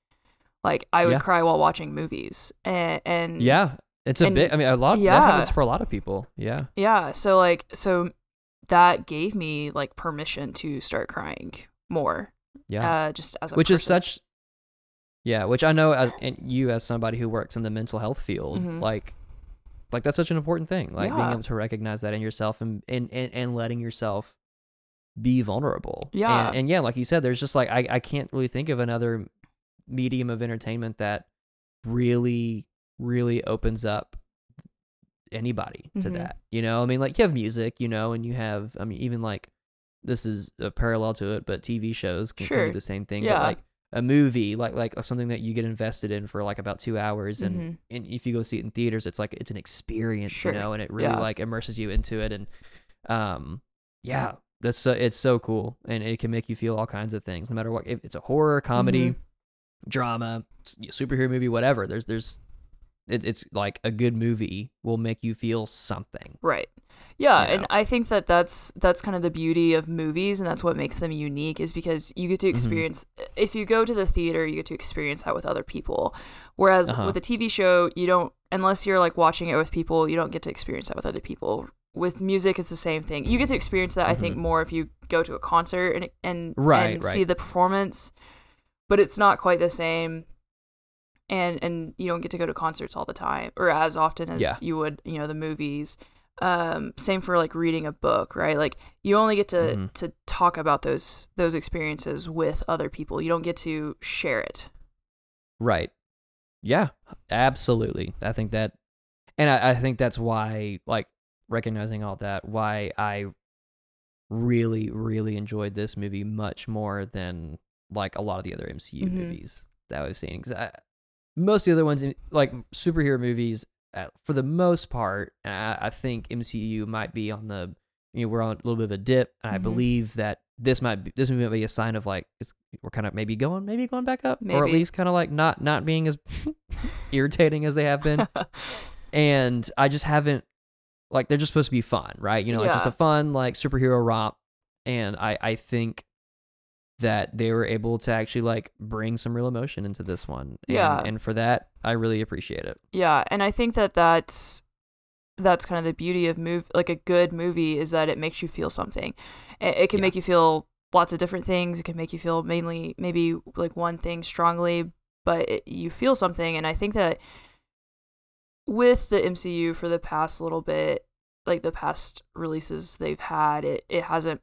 Like I would Yeah. cry while watching movies, and, and yeah it's a and- bit i mean a lot of that yeah. happens for a lot of people yeah yeah. So like so that gave me like permission to start crying more. Yeah Uh, just as a which is such yeah which i know as and you as somebody who works in the mental health field Mhm. like like that's such an important thing like being able to recognize that in yourself and and and, and letting yourself be vulnerable Yeah. and, and yeah like you said there's just like I, I can't really think of another medium of entertainment that really really opens up anybody to Mhm. that you know i mean like you have music you know and you have i mean even like this is a parallel to it but tv shows can, can Sure. do the same thing Yeah. but like a movie like like something that you get invested in for like about two hours and, Mhm. and if you go see it in theaters it's like it's an experience Sure. you know and it really Yeah. like immerses you into it and um yeah that's so it's so cool and it can make you feel all kinds of things no matter what if it's a horror comedy Mhm. drama superhero movie whatever there's there's it, it's like a good movie will make you feel something Right. Yeah, You and? I think that that's that's kind of the beauty of movies, and that's what makes them unique, is because you get Mm-hmm. to experience. If you go to the theater, you get to experience that with other people. Whereas Uh-huh. with a TV show, you don't, unless you're like watching it with people, you don't get to experience that with other people. With music, it's the same thing. You get to experience that, I think, Mhm. more if you go to a concert and and Right, and see the performance, but it's not quite the same. And and you don't get to go to concerts all the time or as often as Yeah. you would, you know, the movies um same for like reading a book right like you only get to Mhm. to talk about those those experiences with other people you don't get to share it Right. Yeah, absolutely. I think that, and I, I think that's why, like, recognizing all that, why I really, really enjoyed this movie much more than like a lot of the other MCU Mhm. movies that I was seeing. Because most of the other ones, in- like superhero movies, uh, for the most part, I, I think MCU might be on the, you know, we're on a little bit of a dip, and I Mhm. believe that this might be this might be a sign of like it's we're kind of maybe going maybe going back up, or at least kind of like not not being as [laughs] irritating as they have been. [laughs] and I just haven't like they're just supposed to be fun, right? You know, like just a fun like superhero romp. And I I think that they were able to actually like bring some real emotion into this one. And, Yeah. And for that, I really appreciate it. yeah and i think that that's that's kind of the beauty of move like a good movie is that it makes you feel something it, it can Yeah. make you feel lots of different things it can make you feel mainly maybe like one thing strongly but it, you feel something and i think that with the mcu for the past little bit like the past releases they've had it it hasn't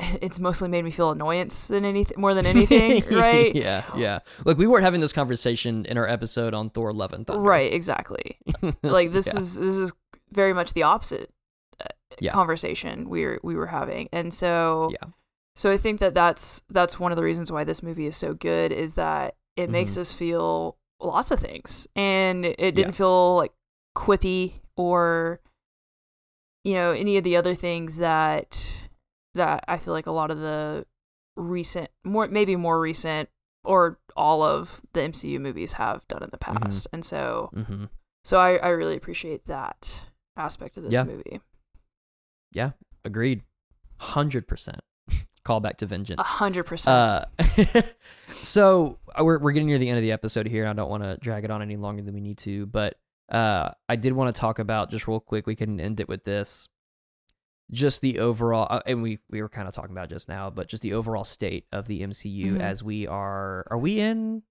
[laughs] it's mostly made me feel annoyance than anything more than anything [laughs] right yeah, yeah. Like we weren't having this conversation in our episode on Thor: Love and Thunder. right exactly [laughs] like this Yeah. is this is very much the opposite Uh, Yeah. conversation we were we were having, and so Yeah. so I think that that's that's one of the reasons why this movie is so good is that it makes Mhm. us feel lots of things, and it didn't feel like quippy or you know any of the other things that that I feel like a lot of the recent more maybe more recent or all of the MCU movies have done in the Mhm. past. And so Mm-hmm. so I, I really appreciate that aspect of this Yeah. movie. Yeah, agreed. Hundred percent. [laughs] Call back to A vengeance. hundred percent. Uh, [laughs] so uh, we're we're getting near the end of the episode here. and I don't want to drag it on any longer than we need to, but uh, I did want to talk about just real quick. We can end it with this. Just the overall, uh, and we we were kind of talking about just now, but just the overall state of the MCU Mhm. as we are. Are we in?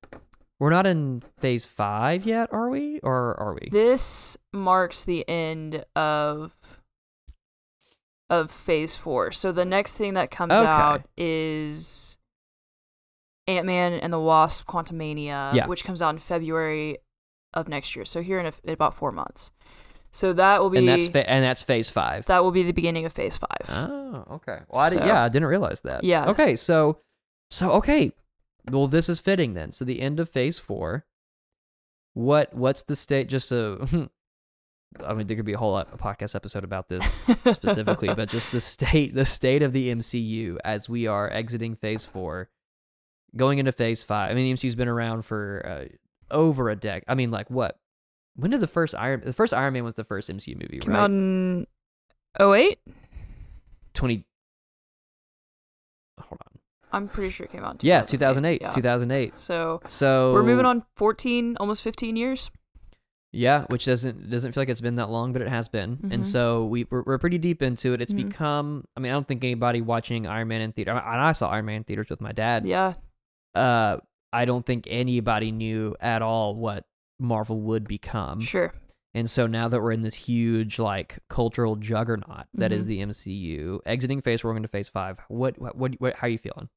We're not in phase five yet, are we? Or are we? This marks the end of of phase four. So the next thing that comes Okay. out is Ant Man and the Wasp Quantumania, Yeah. which comes out in February of next year. So here in, a, in about four months. So that will be and that's fa- and that's phase five. that will be the beginning of phase five. Oh, okay. Well, I did, yeah, I didn't realize that. Yeah. Okay, so, so okay, well, this is fitting then. So the end of Phase Four. What what's the state? Just so, [laughs] I mean, there could be a whole lot- a podcast episode about this [laughs] specifically, but just the state the state of the MCU as we are exiting Phase Four, going into Phase Five. I mean, the MCU's been around for uh, over a decade. I mean, like what? When did the first Iron the first Iron Man was the first MCU movie, Came right? out in 08? Twenty. Hold on. I'm pretty sure it came out in Yeah, 2008. 2008. Yeah. 2008. So So we're moving on 14, almost 15 years. Yeah, which doesn't doesn't feel like it's been that long, but it has been. Mhm. And so we we're, we're pretty deep into it. It's Mhm. become. I mean, I don't think anybody watching Iron Man in theater. I, I saw Iron Man in theaters with my dad. Yeah. Uh, I don't think anybody knew at all what Marvel would become. Sure. And so now that we're in this huge like cultural juggernaut that is Mhm. the MCU, exiting phase, we're going to phase five. What what what, what how are you feeling?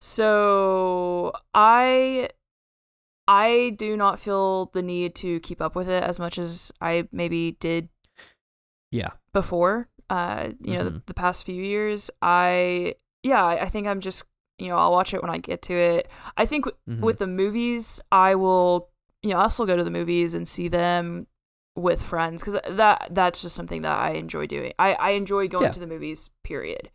So I I do not feel the need to keep up with it as much as I maybe did Yeah. before. Uh, you know, the, Mhm. the past few years, I yeah, I think I'm just you know I'll watch it when I get to it. I think w- Mhm. with the movies, I will you know I'll still go to the movies and see them with friends because that that's just something that I enjoy doing. I I enjoy going Yeah. to the movies. Period.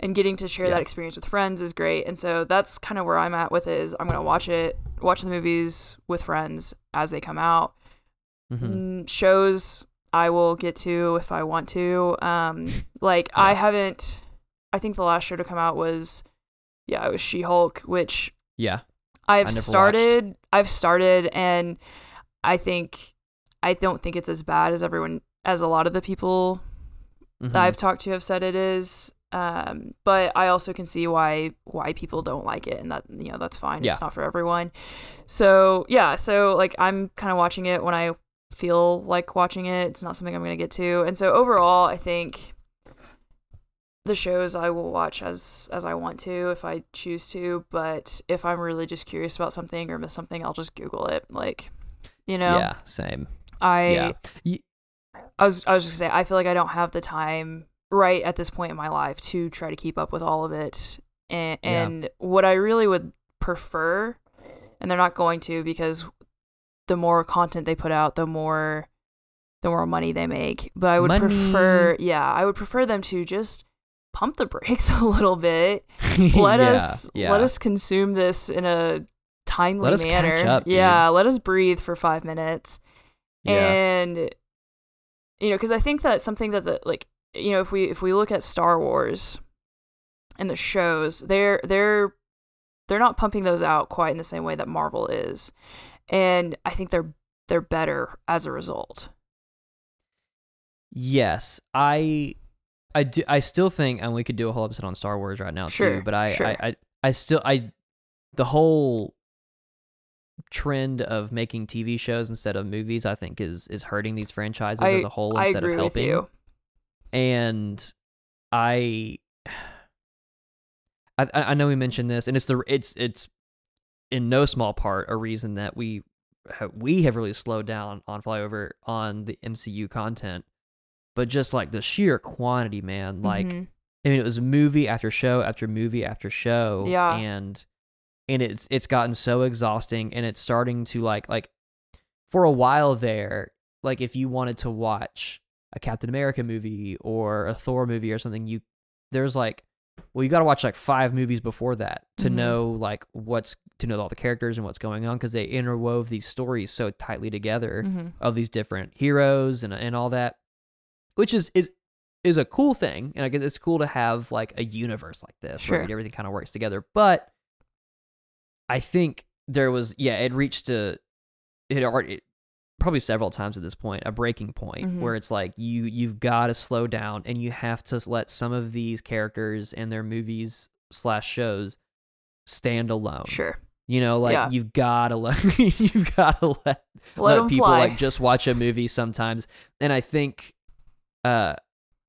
And getting to share Yeah. that experience with friends is great. And so that's kind of where I'm at with it is I'm gonna watch it, watch the movies with friends as they come out. Mhm. Mm, shows I will get to if I want to. Um, like I haven't. I think the last show to come out was, yeah, it was She Hulk, which Yeah. I've started. I've started, and I think I don't think it's as bad as everyone, as a lot of the people Mhm. that I've talked to have said it is. Um, but I also can see why why people don't like it, and that you know that's fine. Yeah. It's not for everyone. So yeah, so like I'm kind of watching it when I feel like watching it. It's not something I'm gonna get to, and so overall, I think the shows I will watch as as I want to if I choose to. But if I'm really just curious about something or miss something, I'll just Google it. Like, you know, Yeah. Same. I yeah. I was I was just gonna say I feel like I don't have the time right at this point in my life to try to keep up with all of it. And, Yeah. what I really would prefer, and they're not going to because the more content they put out, the more the more money they make. But I would Money. prefer, yeah, I would prefer them to just pump the brakes [laughs] a little bit. [laughs] Let Yeah, us yeah. let us consume this in a timely Let manner. up, dude. yeah, let us breathe for five minutes Yeah. and you know because i think that something that the like you know if we if we look at star wars and the shows they're they're they're not pumping those out quite in the same way that marvel is and i think they're they're better as a result Yes, I, I do. I still think, and we could do a whole episode on Star Wars right now Sure, too. But I, sure. I, I, I still, I, the whole trend of making TV shows instead of movies, I think, is is hurting these franchises I, as a whole I instead agree of with helping. you And I, I, I know we mentioned this, and it's the it's it's in no small part a reason that we we have really slowed down on flyover on the MCU content but just like the sheer quantity, man. Like, Mhm. I mean, it was movie after show after movie after show. Yeah. And and it's it's gotten so exhausting and it's starting to like like for a while there, like if you wanted to watch a Captain America movie or a Thor movie or something, you there's like well, you got to watch like five movies before that to Mhm. know like what's to know all the characters and what's going on because they interwove these stories so tightly together Mhm. of these different heroes and and all that, which is is is a cool thing. And I guess it's cool to have like a universe like this Sure. where everything kind of works together. But I think there was yeah, it reached a it already probably several times at this point a breaking point Mhm. where it's like you you've got to slow down and you have to let some of these characters and their movies slash shows stand alone Sure. you know, like Yeah. you've gotta let [laughs] you've gotta let Let let, people fly. like just watch a movie sometimes. And I think, uh,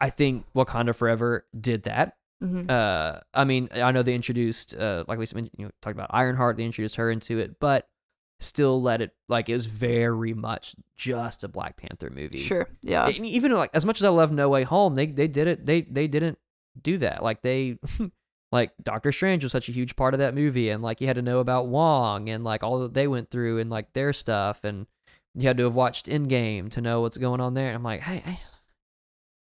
I think Wakanda Forever did that. Mhm. Uh, I mean, I know they introduced, uh, like we you know, talked about Ironheart. They introduced her into it, but still let it like it was very much just a Black Panther movie. Sure. Yeah. And even like as much as I love No Way Home, they they did it. They they didn't do that. Like they [laughs] like Doctor Strange was such a huge part of that movie, and like you had to know about Wong and like all that they went through and like their stuff, and you had to have watched Endgame to know what's going on there. And I'm like, hey. I,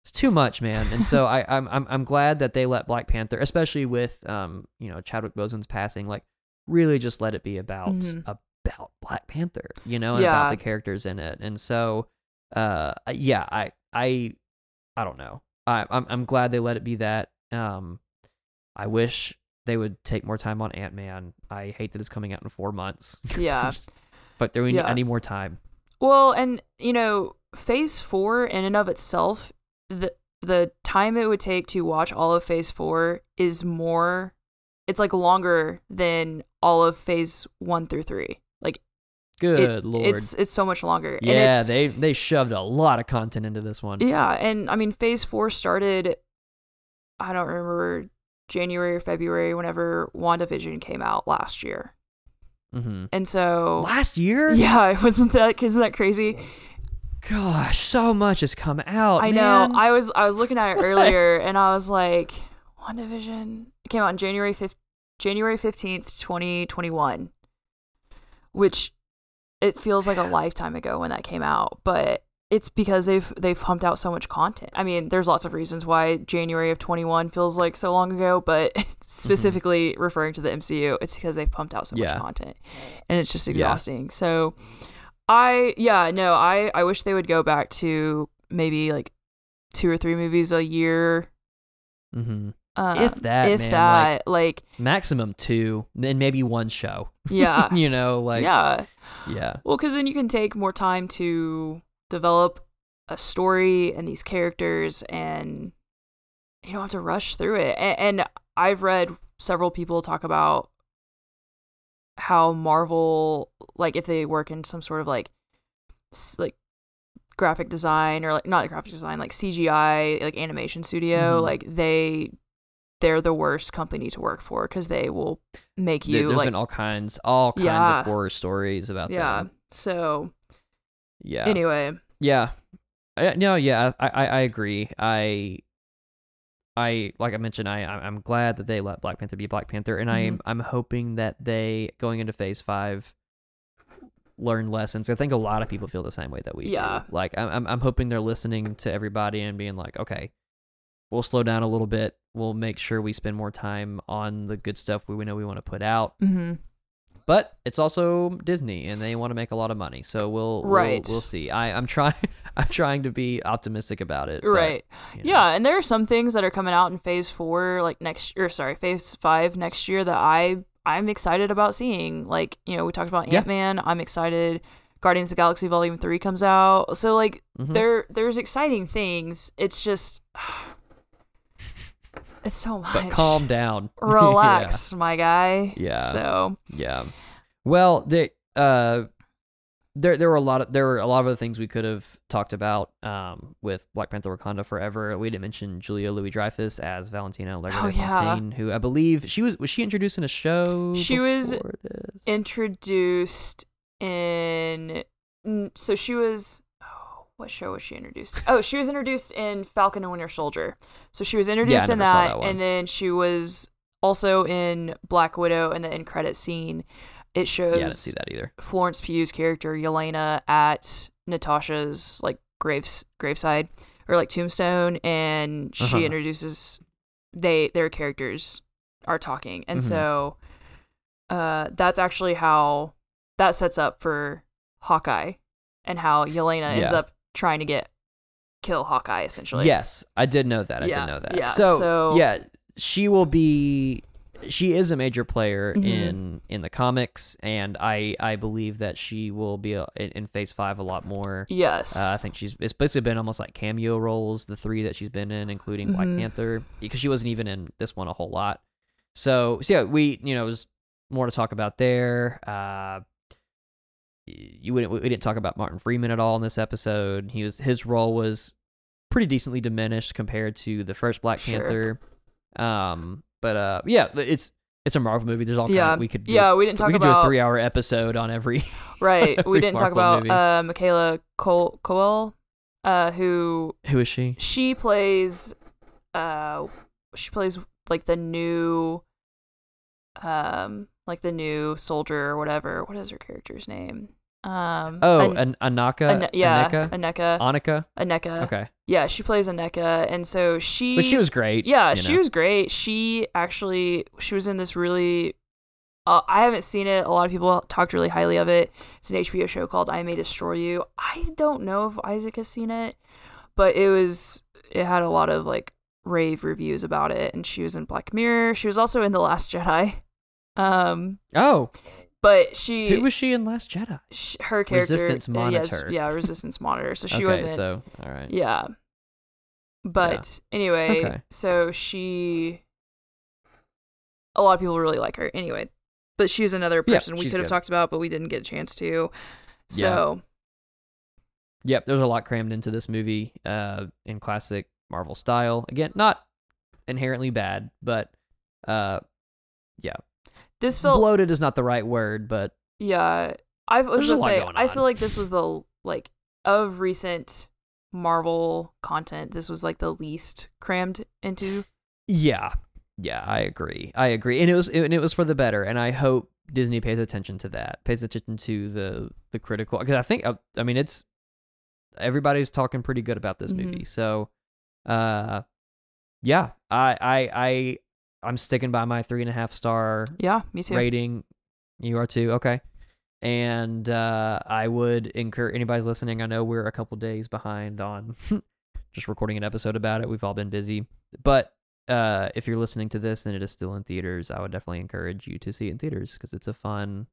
it's too much, man, and so I, I'm I'm I'm glad that they let Black Panther, especially with um you know Chadwick Boseman's passing, like really just let it be about Mhm. about Black Panther, you know, and Yeah. about the characters in it. And so, uh, yeah, I, I, I don't know. I, I'm, I'm glad they let it be that. Um, I wish they would take more time on Ant Man. I hate that it's coming out in four months. [laughs] Yeah. but there we Yeah. I need more time. Well, and you know, Phase Four in and of itself, the the time it would take to watch all of Phase Four is more. It's like longer than all of Phase One through three. Like Good it- lord. it's it's so much longer. And yeah, they they shoved a lot of content into this one. yeah, and I mean, Phase Four started. I don't remember January or February whenever WandaVision came out last year, hmm and so Last year, yeah, it [laughs] wasn't that isn't that crazy? Gosh, so much has come out. I know. I was I was looking at it [laughs] earlier and I was like, WandaVision came out on January fifth January fifteenth, twenty twenty one. Which it feels like a lifetime ago when that came out, but it's because they've they've pumped out so much content. I mean, there's lots of reasons why January of 21 feels like so long ago, but [laughs] mm-hmm. specifically referring to the MCU, it's because they've pumped out so Yeah. much content, and it's just exhausting. So, I yeah no, I I wish they would go back to maybe like two or three movies a year. Mhm. Um, If that, if man, that, like, maximum two, and maybe one show. yeah, [laughs] you know, like yeah. yeah. Well, because then you can take more time to develop a story and these characters, and you don't have to rush through it. And, and I've read several people talk about how Marvel, like, if they work in some sort of like, like graphic design or like not graphic design, like CGI, like animation studio, Mhm. like they. They're the worst company to work for because they will make There- you There's like been all kinds, all kinds Yeah. of horror stories about yeah. them. So Yeah. anyway, Yeah. Uh, no, yeah, I, I, I agree. I, I, like I mentioned, I, I'm glad that they let Black Panther be Black Panther, and Mm-hmm. I'm, I'm hoping that they going into Phase Five learn lessons. I think a lot of people feel the same way that we Yeah. do. Like, I'm, I'm, I'm hoping they're listening to everybody and being like, okay, we'll slow down a little bit. We'll make sure we spend more time on the good stuff we know we want to put out. mm-hmm. But it's also Disney, and they want to make a lot of money, so we'll we'll- Right. We'll, see. I, I'm trying. [laughs] I'm trying to be optimistic about it. but, right. you know. Yeah, and there are some things that are coming out in Phase Four, like next, or sorry, Phase Five next year that I I'm excited about seeing. Like you know, we talked about Yeah. Ant Man. I'm excited. Guardians of the Galaxy Volume Three comes out, so like Mhm. there there's exciting things. It's just [sighs] it's so much. But calm down. [laughs] [laughs] Relax, my guy. Yeah. So yeah. Yeah. Well, the uh, there there were a lot of there were a lot of other things we could have talked about um with Black Panther Wakanda Forever. We didn't mention Julia Louis Dreyfus as Valentina Allegra Oh, de yeah. Fontaine, who I believe she was was she introduced in a show. She was this? introduced in so she was what show was she introduced? Oh, she was introduced in Falcon and Winter Soldier. So she was introduced I in that, that and then she was also in Black Widow in the end credit scene. It shows Yeah, I didn't see that either. Florence Pugh's character Yelena at Natasha's like graves graveside or like tombstone, and she Uh-huh. introduces they their characters are talking, and Mhm. so uh, that's actually how that sets up for Hawkeye and how Yelena ends up trying to get kill Hawkeye essentially. yes, I did know that. I Yeah, did know that. yeah, So, so- yeah, she will be. She is a major player Mhm. in in the comics, and I I believe that she will be uh, in, in Phase Five a lot more. Yes. Uh, I think she's it's basically been almost like cameo roles, the three that she's been in, including Black Mhm. Panther, because she wasn't even in this one a whole lot. So, so yeah, we you know it was more to talk about there. Uh, you wouldn't we didn't talk about Martin Freeman at all in this episode. He was his role was pretty decently diminished compared to the first Black Sure. Panther. Um, but uh, yeah, it's it's a Marvel movie. There's all yeah. kind of, we could do, yeah, we didn't talk we could about do a three hour episode on every [laughs] right. [laughs] We didn't talk about uh, Michaela Cole Coel, uh, who who is she? she plays uh she plays like the new um like the new soldier or whatever what is her character's name um Oh, An- an, Anaka, Ane- yeah Aneka, Aneka Annika. Aneka Okay, yeah she plays Aneka and so she but she was great. yeah she know. was great she actually she was in this really uh, I haven't seen it. A lot of people talked really highly of it. It's an HBO show called I May Destroy You. I don't know if Isaac has seen it, but it was it had a lot of like rave reviews about it. And she was in Black Mirror. She was also in The Last Jedi. Um, Oh, but she, who was she in Last Jedi? sh her character Resistance uh, yes, Monitor. yeah, Resistance Monitor. So [laughs] she okay, wasn't. so all right. Yeah. But anyway, Okay. so she a lot of people really like her anyway. But she's another Yeah, person we she's could have talked about but we didn't get a chance to. Yeah. So, Yep, there's a lot crammed into this movie, uh, in classic Marvel style. Again, not inherently bad, but uh, yeah, this felt bloated is not the right word, but yeah, I was There's a say I feel like this was the like of recent Marvel content, this was like the least crammed into. yeah, yeah, I agree. I agree, and it was and it was for the better, and I hope Disney pays attention to that, pays attention to the the critical because I think uh, I mean it's everybody's talking pretty good about this Mhm. movie, so uh, yeah, I I I I'm sticking by my three and a half star Yeah, me too. rating. You are too, okay. And uh, I would encourage anybody's listening. I know we're a couple days behind on [laughs] just recording an episode about it. We've all been busy, but uh, if you're listening to this and it is still in theaters, I would definitely encourage you to see it in theaters because it's a fun.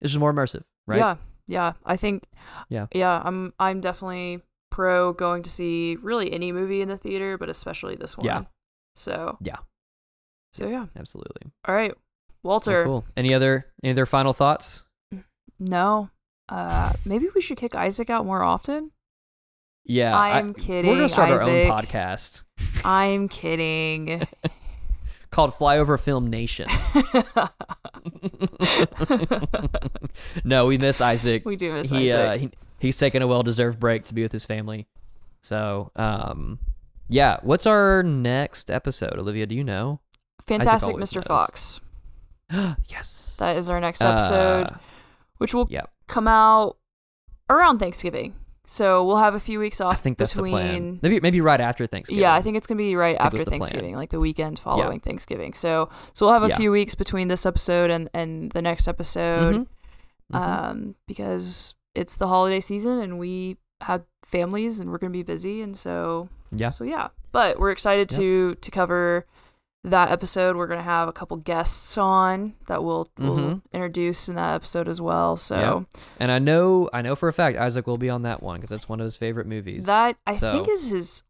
It's just more immersive, right? Yeah, yeah. I think. Yeah. yeah. I'm I'm definitely pro going to see really any movie in the theater, but especially this one. Yeah. So Yeah. So yeah. absolutely. All right, Walter. cool. Any other any other final thoughts? No. Uh, maybe we should kick Isaac out more often. Yeah, I- I'm kidding. We're gonna start our own podcast I'm kidding. [laughs] called Flyover Film Nation. [laughs] no, we miss Isaac. we do miss he, uh, Isaac. he he's taking a well-deserved break to be with his family. So, um, yeah. What's our next episode, Olivia? Do you know? Fantastic Mr. knows. Fox. [gasps] yes. That is our next episode, Uh, which will yep. come out around Thanksgiving. So we'll have a few weeks off I think that's between. the plan. Maybe maybe right after Thanksgiving. Yeah, I think it's gonna be right after the plan. Thanksgiving, like the weekend following Thanksgiving. So so we'll have a Yeah. few weeks between this episode and and the next episode, Mhm. Mhm. um, because it's the holiday season and we have families and we're gonna be busy, and so yeah. so yeah. But we're excited Yep. to to cover that episode. We're gonna have a couple guests on that we'll we'll Mhm. introduce in that episode as well. So And I know I know for a fact Isaac will be on that one because that's one of his favorite movies. that I So- think is his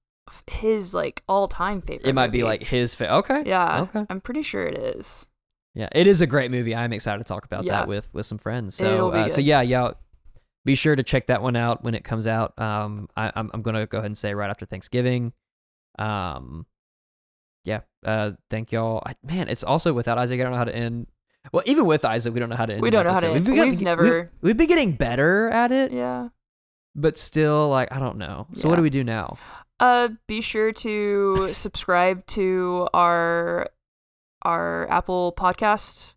his like all time favorite. it might be like his fa- okay. yeah, Okay. I'm pretty sure it is. Yeah, it is a great movie. I'm excited to talk about Yeah. that with with some friends. So uh, so yeah, yeah. Be sure to check that one out when it comes out. Um, I, I'm I'm gonna go ahead and say right after Thanksgiving. Um, yeah. Uh, thank y'all. I, man, it's also without Isaac. I don't know how to end. Well, even with Isaac, we don't know how to end. We don't know how to. End. We've, been- we've we- never- we've been getting better at it. Yeah. but still like I don't know. So Yeah. what do we do now? Uh, be sure to [laughs] subscribe to our our Apple Podcasts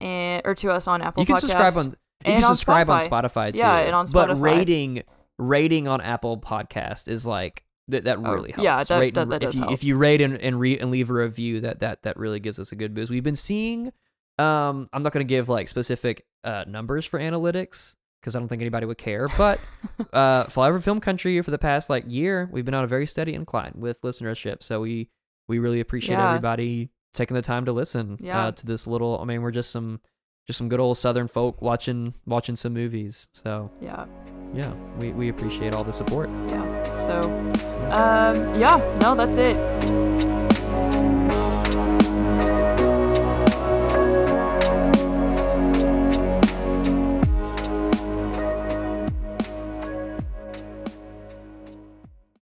and or to us on Apple you can Podcasts. subscribe on you can on subscribe Spotify. on Spotify too. Yeah, and on Spotify. But rating rating on Apple Podcast is like that. That Oh, really helps. yeah, that- Rate that- and- that if you, help. If you rate and and, re- and leave a review, that that that really gives us a good boost. We've been seeing. Um, I'm not going to give like specific uh numbers for analytics because I don't think anybody would care. But [laughs] uh, Flyover Film Country for the past like year, we've been on a very steady incline with listenership. So we we really appreciate Yeah. everybody taking the time to listen Yeah. uh, to this little. I mean, we're just some just some good old Southern folk watching watching some movies. So Yeah, yeah, we we appreciate all the support. yeah. So, um, yeah. No, that's it.